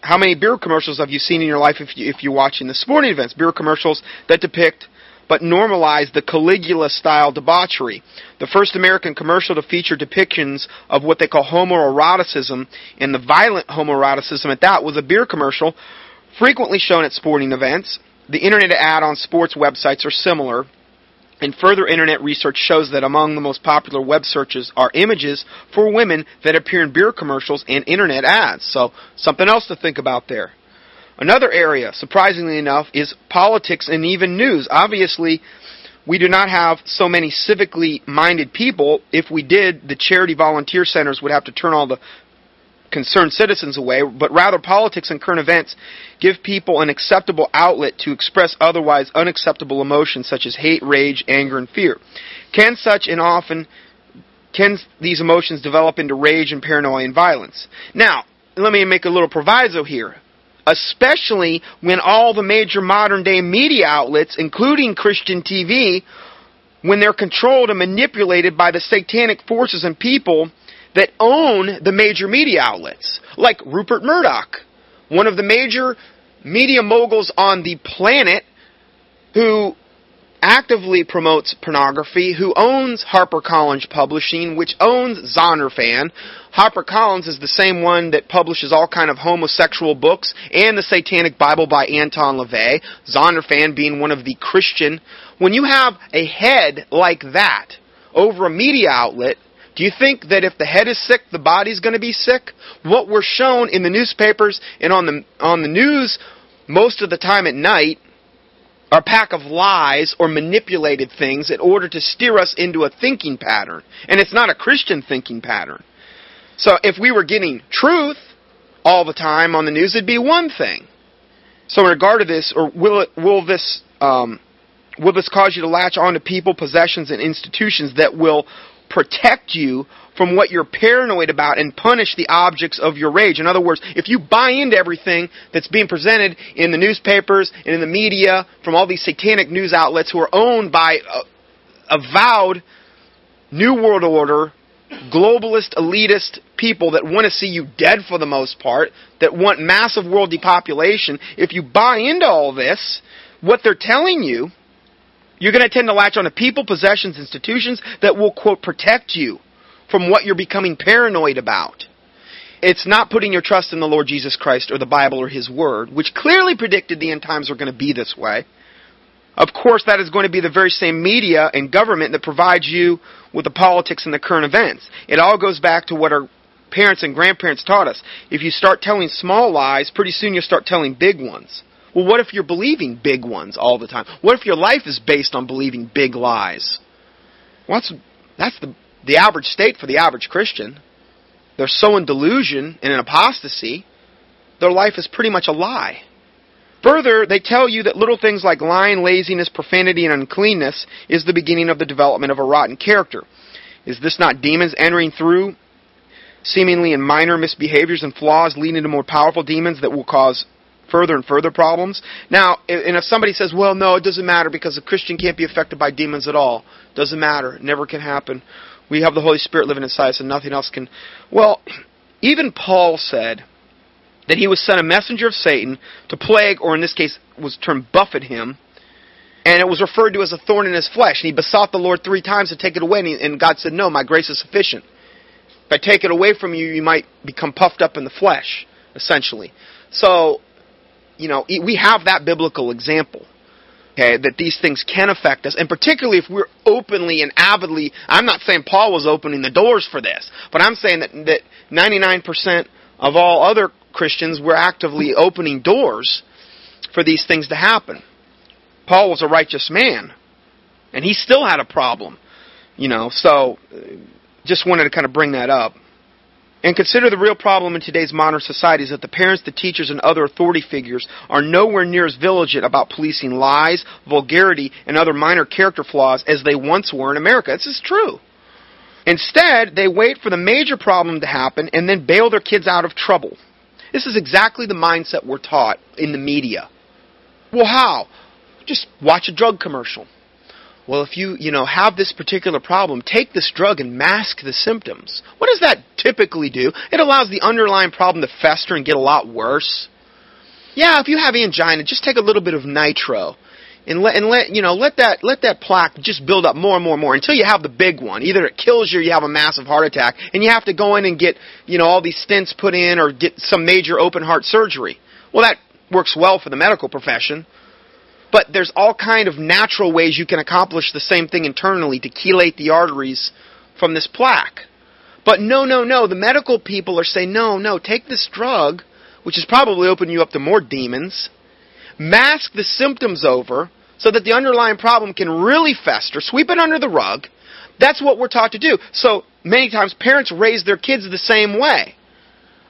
how many beer commercials have you seen in your life if you if you're watching the sporting events? Beer commercials that depict but normalize the Caligula style debauchery. The first American commercial to feature depictions of what they call homoeroticism and the violent homoeroticism at that was a beer commercial frequently shown at sporting events. The internet ad on sports websites are similar. And further internet research shows that among the most popular web searches are images for women that appear in beer commercials and internet ads. So, something else to think about there. Another area, surprisingly enough, is politics and even news. Obviously, we do not have so many civically minded people. If we did, the charity volunteer centers would have to turn all the concerned citizens away, but rather politics and current events give people an acceptable outlet to express otherwise unacceptable emotions such as hate, rage, anger, and fear. Can such and often can these emotions develop into rage and paranoia and violence? Now, let me make a little proviso here especially when all the major modern day media outlets, including Christian TV, when they're controlled and manipulated by the satanic forces and people that own the major media outlets, like Rupert Murdoch, one of the major media moguls on the planet who actively promotes pornography, who owns HarperCollins Publishing, which owns Zondervan. HarperCollins is the same one that publishes all kind of homosexual books and the Satanic Bible by Anton LaVey. Zondervan being one of the Christian. When you have a head like that over a media outlet, do you think that if the head is sick, the body's going to be sick? What we're shown in the newspapers and on the on the news most of the time at night a pack of lies or manipulated things in order to steer us into a thinking pattern. And it's not a Christian thinking pattern. So if we were getting truth all the time on the news, it'd be one thing. So in regard to this, or will it, will this um, will this cause you to latch on to people, possessions, and institutions that will protect you from what you're paranoid about and punish the objects of your rage. In other words, if you buy into everything that's being presented in the newspapers and in the media from all these satanic news outlets who are owned by avowed New World Order, globalist, elitist people that want to see you dead for the most part, that want massive world depopulation, if you buy into all this, what they're telling you, you're going to tend to latch on to people, possessions, institutions that will, quote, protect you from what you're becoming paranoid about. It's not putting your trust in the Lord Jesus Christ or the Bible or His Word, which clearly predicted the end times were going to be this way. Of course, that is going to be the very same media and government that provides you with the politics and the current events. It all goes back to what our parents and grandparents taught us. If you start telling small lies, pretty soon you'll start telling big ones. Well, what if you're believing big ones all the time? What if your life is based on believing big lies? Well, that's, that's the the average state for the average Christian. They're so in delusion and in apostasy, their life is pretty much a lie. Further, they tell you that little things like lying, laziness, profanity, and uncleanness is the beginning of the development of a rotten character. Is this not demons entering through, seemingly in minor misbehaviors and flaws, leading to more powerful demons that will cause further and further problems? Now, and if somebody says, well, no, it doesn't matter because a Christian can't be affected by demons at all, doesn't matter, it never can happen. We have the Holy Spirit living inside us, and nothing else can. Well, even Paul said that he was sent a messenger of Satan to plague, or in this case, was termed buffet him, and it was referred to as a thorn in his flesh. And he besought the Lord three times to take it away, and, and God said, "No, my grace is sufficient. If I take it away from you, you might become puffed up in the flesh, essentially." So, you know, we have that biblical example okay, that these things can affect us, and particularly if we're openly and avidly, I'm not saying Paul was opening the doors for this, but I'm saying that, that 99% of all other Christians were actively opening doors for these things to happen. Paul was a righteous man, and he still had a problem, you know, so uh, just wanted to kind of bring that up. And consider the real problem in today's modern society is that the parents, the teachers, and other authority figures are nowhere near as vigilant about policing lies, vulgarity, and other minor character flaws as they once were in America. This is true. Instead, they wait for the major problem to happen and then bail their kids out of trouble. This is exactly the mindset we're taught in the media. Well, how? Just watch a drug commercial well, if you, you know, have this particular problem, take this drug and mask the symptoms. What does that typically do? It allows the underlying problem to fester and get a lot worse. Yeah, if you have angina, just take a little bit of nitro and let and let you know let that let that plaque just build up more and more and more until you have the big one. Either it kills you, or you have a massive heart attack, and you have to go in and get you know all these stents put in or get some major open heart surgery. Well, that works well for the medical profession. But there's all kind of natural ways you can accomplish the same thing internally to chelate the arteries from this plaque. But no, no, no. The medical people are saying, no, no, take this drug, which is probably opening you up to more demons, mask the symptoms over so that the underlying problem can really fester, sweep it under the rug. That's what we're taught to do. So many times parents raise their kids the same way.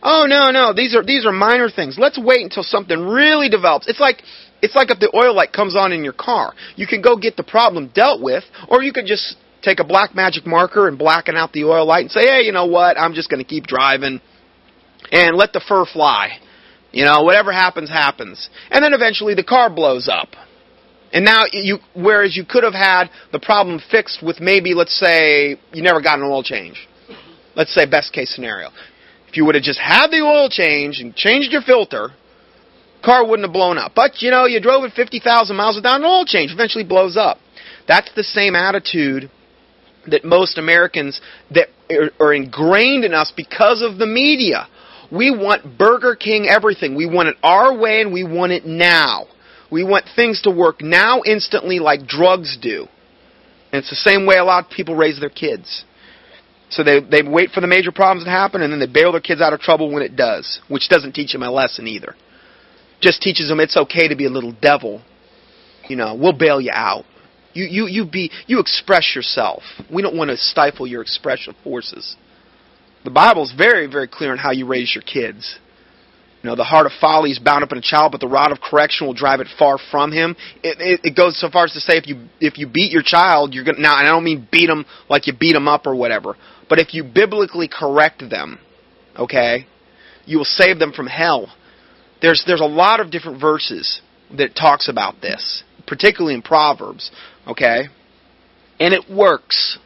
Oh no, no, these are these are minor things. Let's wait until something really develops. It's like it's like if the oil light comes on in your car. You can go get the problem dealt with, or you can just take a black magic marker and blacken out the oil light and say, hey, you know what? I'm just going to keep driving and let the fur fly. You know, whatever happens, happens. And then eventually the car blows up. And now you, whereas you could have had the problem fixed with maybe, let's say, you never got an oil change. Let's say best case scenario. If you would have just had the oil change and changed your filter, car wouldn't have blown up. But, you know, you drove it 50,000 miles without an oil change. Eventually blows up. That's the same attitude that most Americans that are ingrained in us because of the media. We want Burger King everything. We want it our way and we want it now. We want things to work now instantly like drugs do. And it's the same way a lot of people raise their kids. So they, they wait for the major problems to happen and then they bail their kids out of trouble when it does, which doesn't teach them a lesson either just teaches them it's okay to be a little devil. You know, we'll bail you out. You you you be you express yourself. We don't want to stifle your expression forces. The Bible is very very clear on how you raise your kids. You know, the heart of folly is bound up in a child, but the rod of correction will drive it far from him. It, it, it goes so far as to say if you if you beat your child, you're gonna now. I don't mean beat them like you beat them up or whatever, but if you biblically correct them, okay, you will save them from hell. There's there's a lot of different verses that talks about this, particularly in Proverbs, okay? And it works.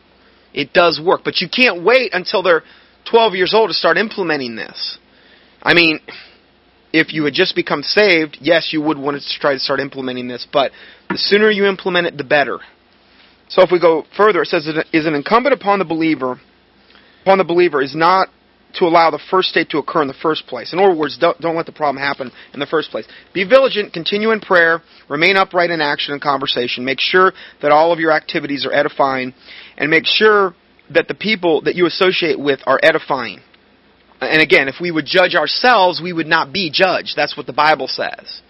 It does work, but you can't wait until they're 12 years old to start implementing this. I mean, if you had just become saved, yes, you would want to try to start implementing this, but the sooner you implement it, the better. So if we go further, it says it is an incumbent upon the believer, upon the believer is not to allow the first state to occur in the first place. In other words, don't, don't let the problem happen in the first place. Be vigilant, continue in prayer, remain upright in action and conversation. Make sure that all of your activities are edifying, and make sure that the people that you associate with are edifying. And again, if we would judge ourselves, we would not be judged. That's what the Bible says.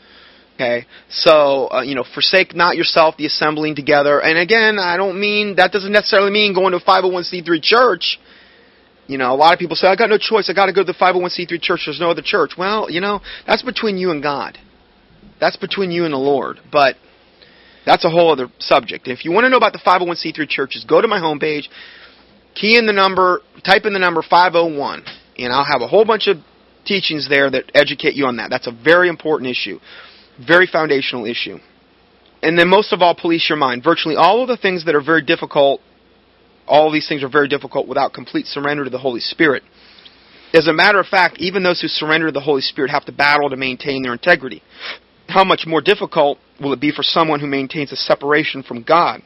Okay, so uh, you know, forsake not yourself the assembling together. And again, I don't mean that doesn't necessarily mean going to a 501c3 church. You know, a lot of people say, I got no choice. I got to go to the 501c3 church. There's no other church. Well, you know, that's between you and God. That's between you and the Lord. But that's a whole other subject. If you want to know about the 501c3 churches, go to my homepage, key in the number, type in the number 501, and I'll have a whole bunch of teachings there that educate you on that. That's a very important issue, very foundational issue. And then most of all, police your mind. Virtually all of the things that are very difficult all these things are very difficult without complete surrender to the Holy Spirit. As a matter of fact, even those who surrender to the Holy Spirit have to battle to maintain their integrity. How much more difficult will it be for someone who maintains a separation from God?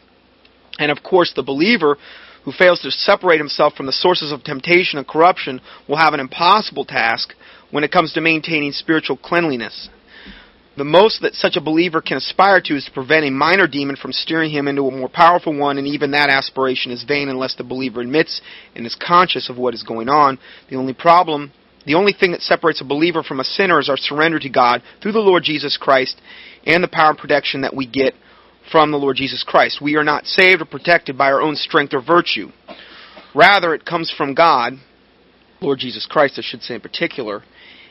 And of course, the believer who fails to separate himself from the sources of temptation and corruption will have an impossible task when it comes to maintaining spiritual cleanliness. The most that such a believer can aspire to is to prevent a minor demon from steering him into a more powerful one, and even that aspiration is vain unless the believer admits and is conscious of what is going on. The only problem, the only thing that separates a believer from a sinner is our surrender to God through the Lord Jesus Christ and the power and protection that we get from the Lord Jesus Christ. We are not saved or protected by our own strength or virtue. Rather, it comes from God Lord Jesus Christ, I should say in particular.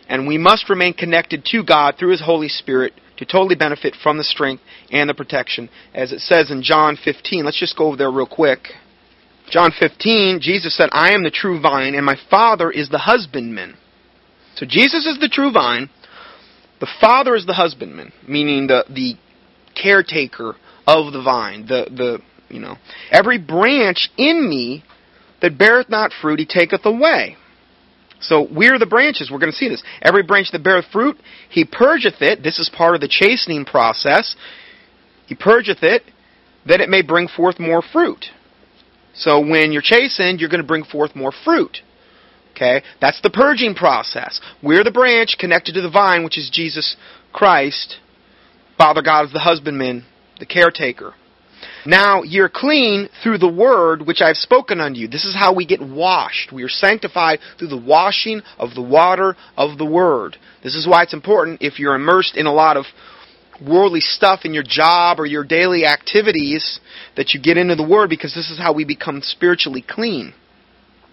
And we must remain connected to God through His Holy Spirit to totally benefit from the strength and the protection. As it says in John 15, let's just go over there real quick. John 15, Jesus said, I am the true vine, and my Father is the husbandman. So Jesus is the true vine. The Father is the husbandman, meaning the, the caretaker of the vine. The, the, you know, every branch in me that beareth not fruit, he taketh away. So we're the branches. We're going to see this. Every branch that beareth fruit, he purgeth it. This is part of the chastening process. He purgeth it, that it may bring forth more fruit. So when you're chastened, you're going to bring forth more fruit. Okay? That's the purging process. We're the branch connected to the vine, which is Jesus Christ. Father God is the husbandman, the caretaker. Now you're clean through the word which I've spoken unto you. This is how we get washed. We are sanctified through the washing of the water of the word. This is why it's important if you're immersed in a lot of worldly stuff in your job or your daily activities that you get into the word because this is how we become spiritually clean.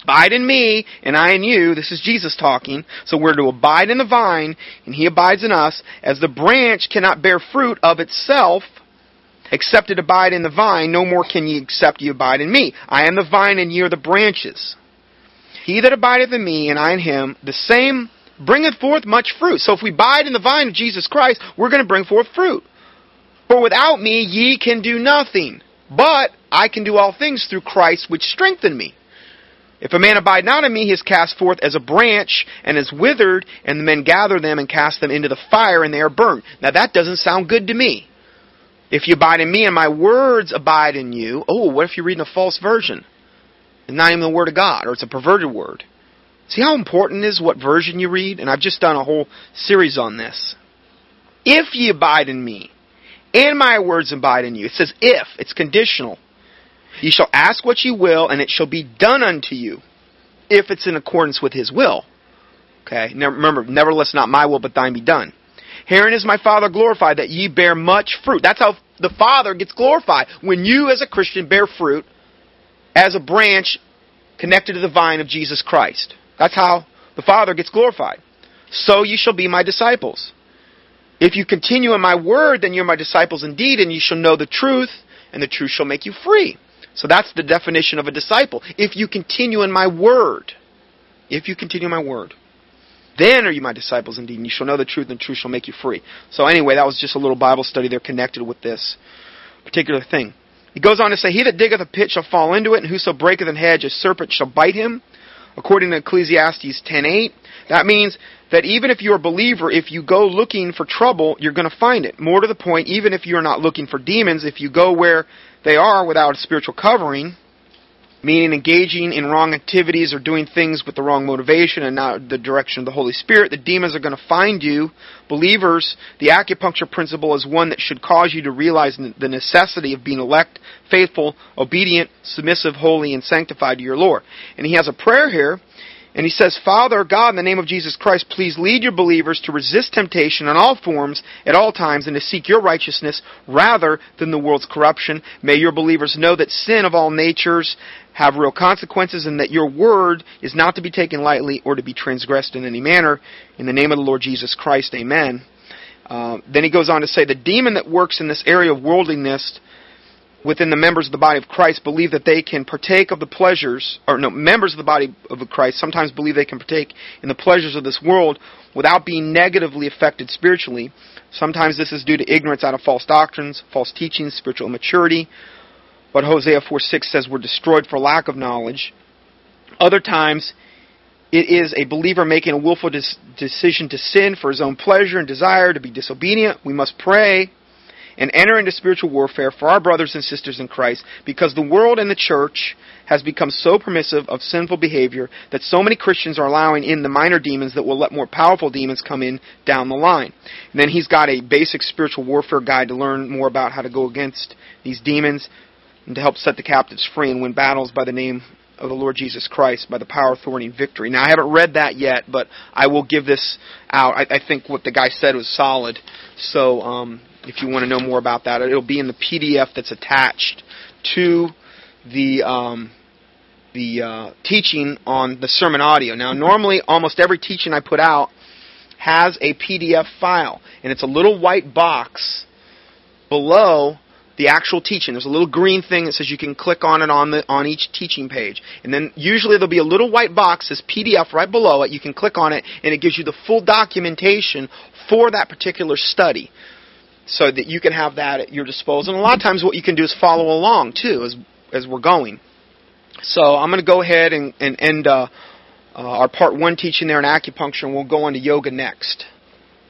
Abide in me, and I in you. This is Jesus talking. So we're to abide in the vine, and he abides in us. As the branch cannot bear fruit of itself, except it abide in the vine, no more can ye except ye abide in me. I am the vine, and ye are the branches. He that abideth in me, and I in him, the same bringeth forth much fruit. So if we abide in the vine of Jesus Christ, we're going to bring forth fruit. For without me ye can do nothing. But I can do all things through Christ which strengthen me. If a man abide not in me, he is cast forth as a branch and is withered, and the men gather them and cast them into the fire, and they are burned. Now that doesn't sound good to me. If you abide in me and my words abide in you, oh, what if you're reading a false version? It's not even the word of God, or it's a perverted word. See how important is what version you read? And I've just done a whole series on this. If ye abide in me, and my words abide in you. It says if, it's conditional. Ye shall ask what ye will, and it shall be done unto you, if it's in accordance with his will. Okay? Now remember, nevertheless, not my will, but thine be done. Herein is my Father glorified, that ye bear much fruit. That's how the Father gets glorified. When you, as a Christian, bear fruit as a branch connected to the vine of Jesus Christ. That's how the Father gets glorified. So ye shall be my disciples. If you continue in my word, then you're my disciples indeed, and you shall know the truth, and the truth shall make you free. So that's the definition of a disciple. If you continue in my word, if you continue my word, then are you my disciples indeed, and you shall know the truth, and the truth shall make you free. So anyway, that was just a little Bible study there connected with this particular thing. He goes on to say, He that diggeth a pit shall fall into it, and whoso breaketh an hedge, a serpent shall bite him. According to Ecclesiastes 10.8, that means that even if you're a believer, if you go looking for trouble, you're going to find it. More to the point, even if you're not looking for demons, if you go where they are without a spiritual covering, meaning engaging in wrong activities or doing things with the wrong motivation and not the direction of the Holy Spirit, the demons are going to find you. Believers, the acupuncture principle is one that should cause you to realize the necessity of being elect, faithful, obedient, submissive, holy, and sanctified to your Lord. And he has a prayer here and he says, Father God, in the name of Jesus Christ, please lead your believers to resist temptation in all forms, at all times, and to seek your righteousness rather than the world's corruption. May your believers know that sin of all natures have real consequences and that your word is not to be taken lightly or to be transgressed in any manner. In the name of the Lord Jesus Christ, amen. Uh, then he goes on to say, the demon that works in this area of worldliness within the members of the body of Christ believe that they can partake of the pleasures, or no, members of the body of Christ sometimes believe they can partake in the pleasures of this world without being negatively affected spiritually. Sometimes this is due to ignorance out of false doctrines, false teachings, spiritual immaturity. What Hosea 4 6 says we're destroyed for lack of knowledge. Other times, it is a believer making a willful decision to sin for his own pleasure and desire, to be disobedient. We must pray and enter into spiritual warfare for our brothers and sisters in Christ because the world and the church has become so permissive of sinful behavior that so many Christians are allowing in the minor demons that will let more powerful demons come in down the line. And then he's got a basic spiritual warfare guide to learn more about how to go against these demons and to help set the captives free and win battles by the name of the Lord Jesus Christ by the power, authority, and victory. Now, I haven't read that yet, but I will give this out. I, I think what the guy said was solid. So, um, if you want to know more about that. It'll be in the PDF that's attached to the um, the uh, teaching on the sermon audio. Now, normally, almost every teaching I put out has a PDF file, and it's a little white box below the actual teaching. There's a little green thing that says you can click on it on the on each teaching page. And then usually there'll be a little white box says PDF right below it. You can click on it and it gives you the full documentation for that particular study. So that you can have that at your disposal. And a lot of times what you can do is follow along too as as we're going. So I'm going to go ahead and, and end uh, uh, our part one teaching there in acupuncture and we'll go on to yoga next.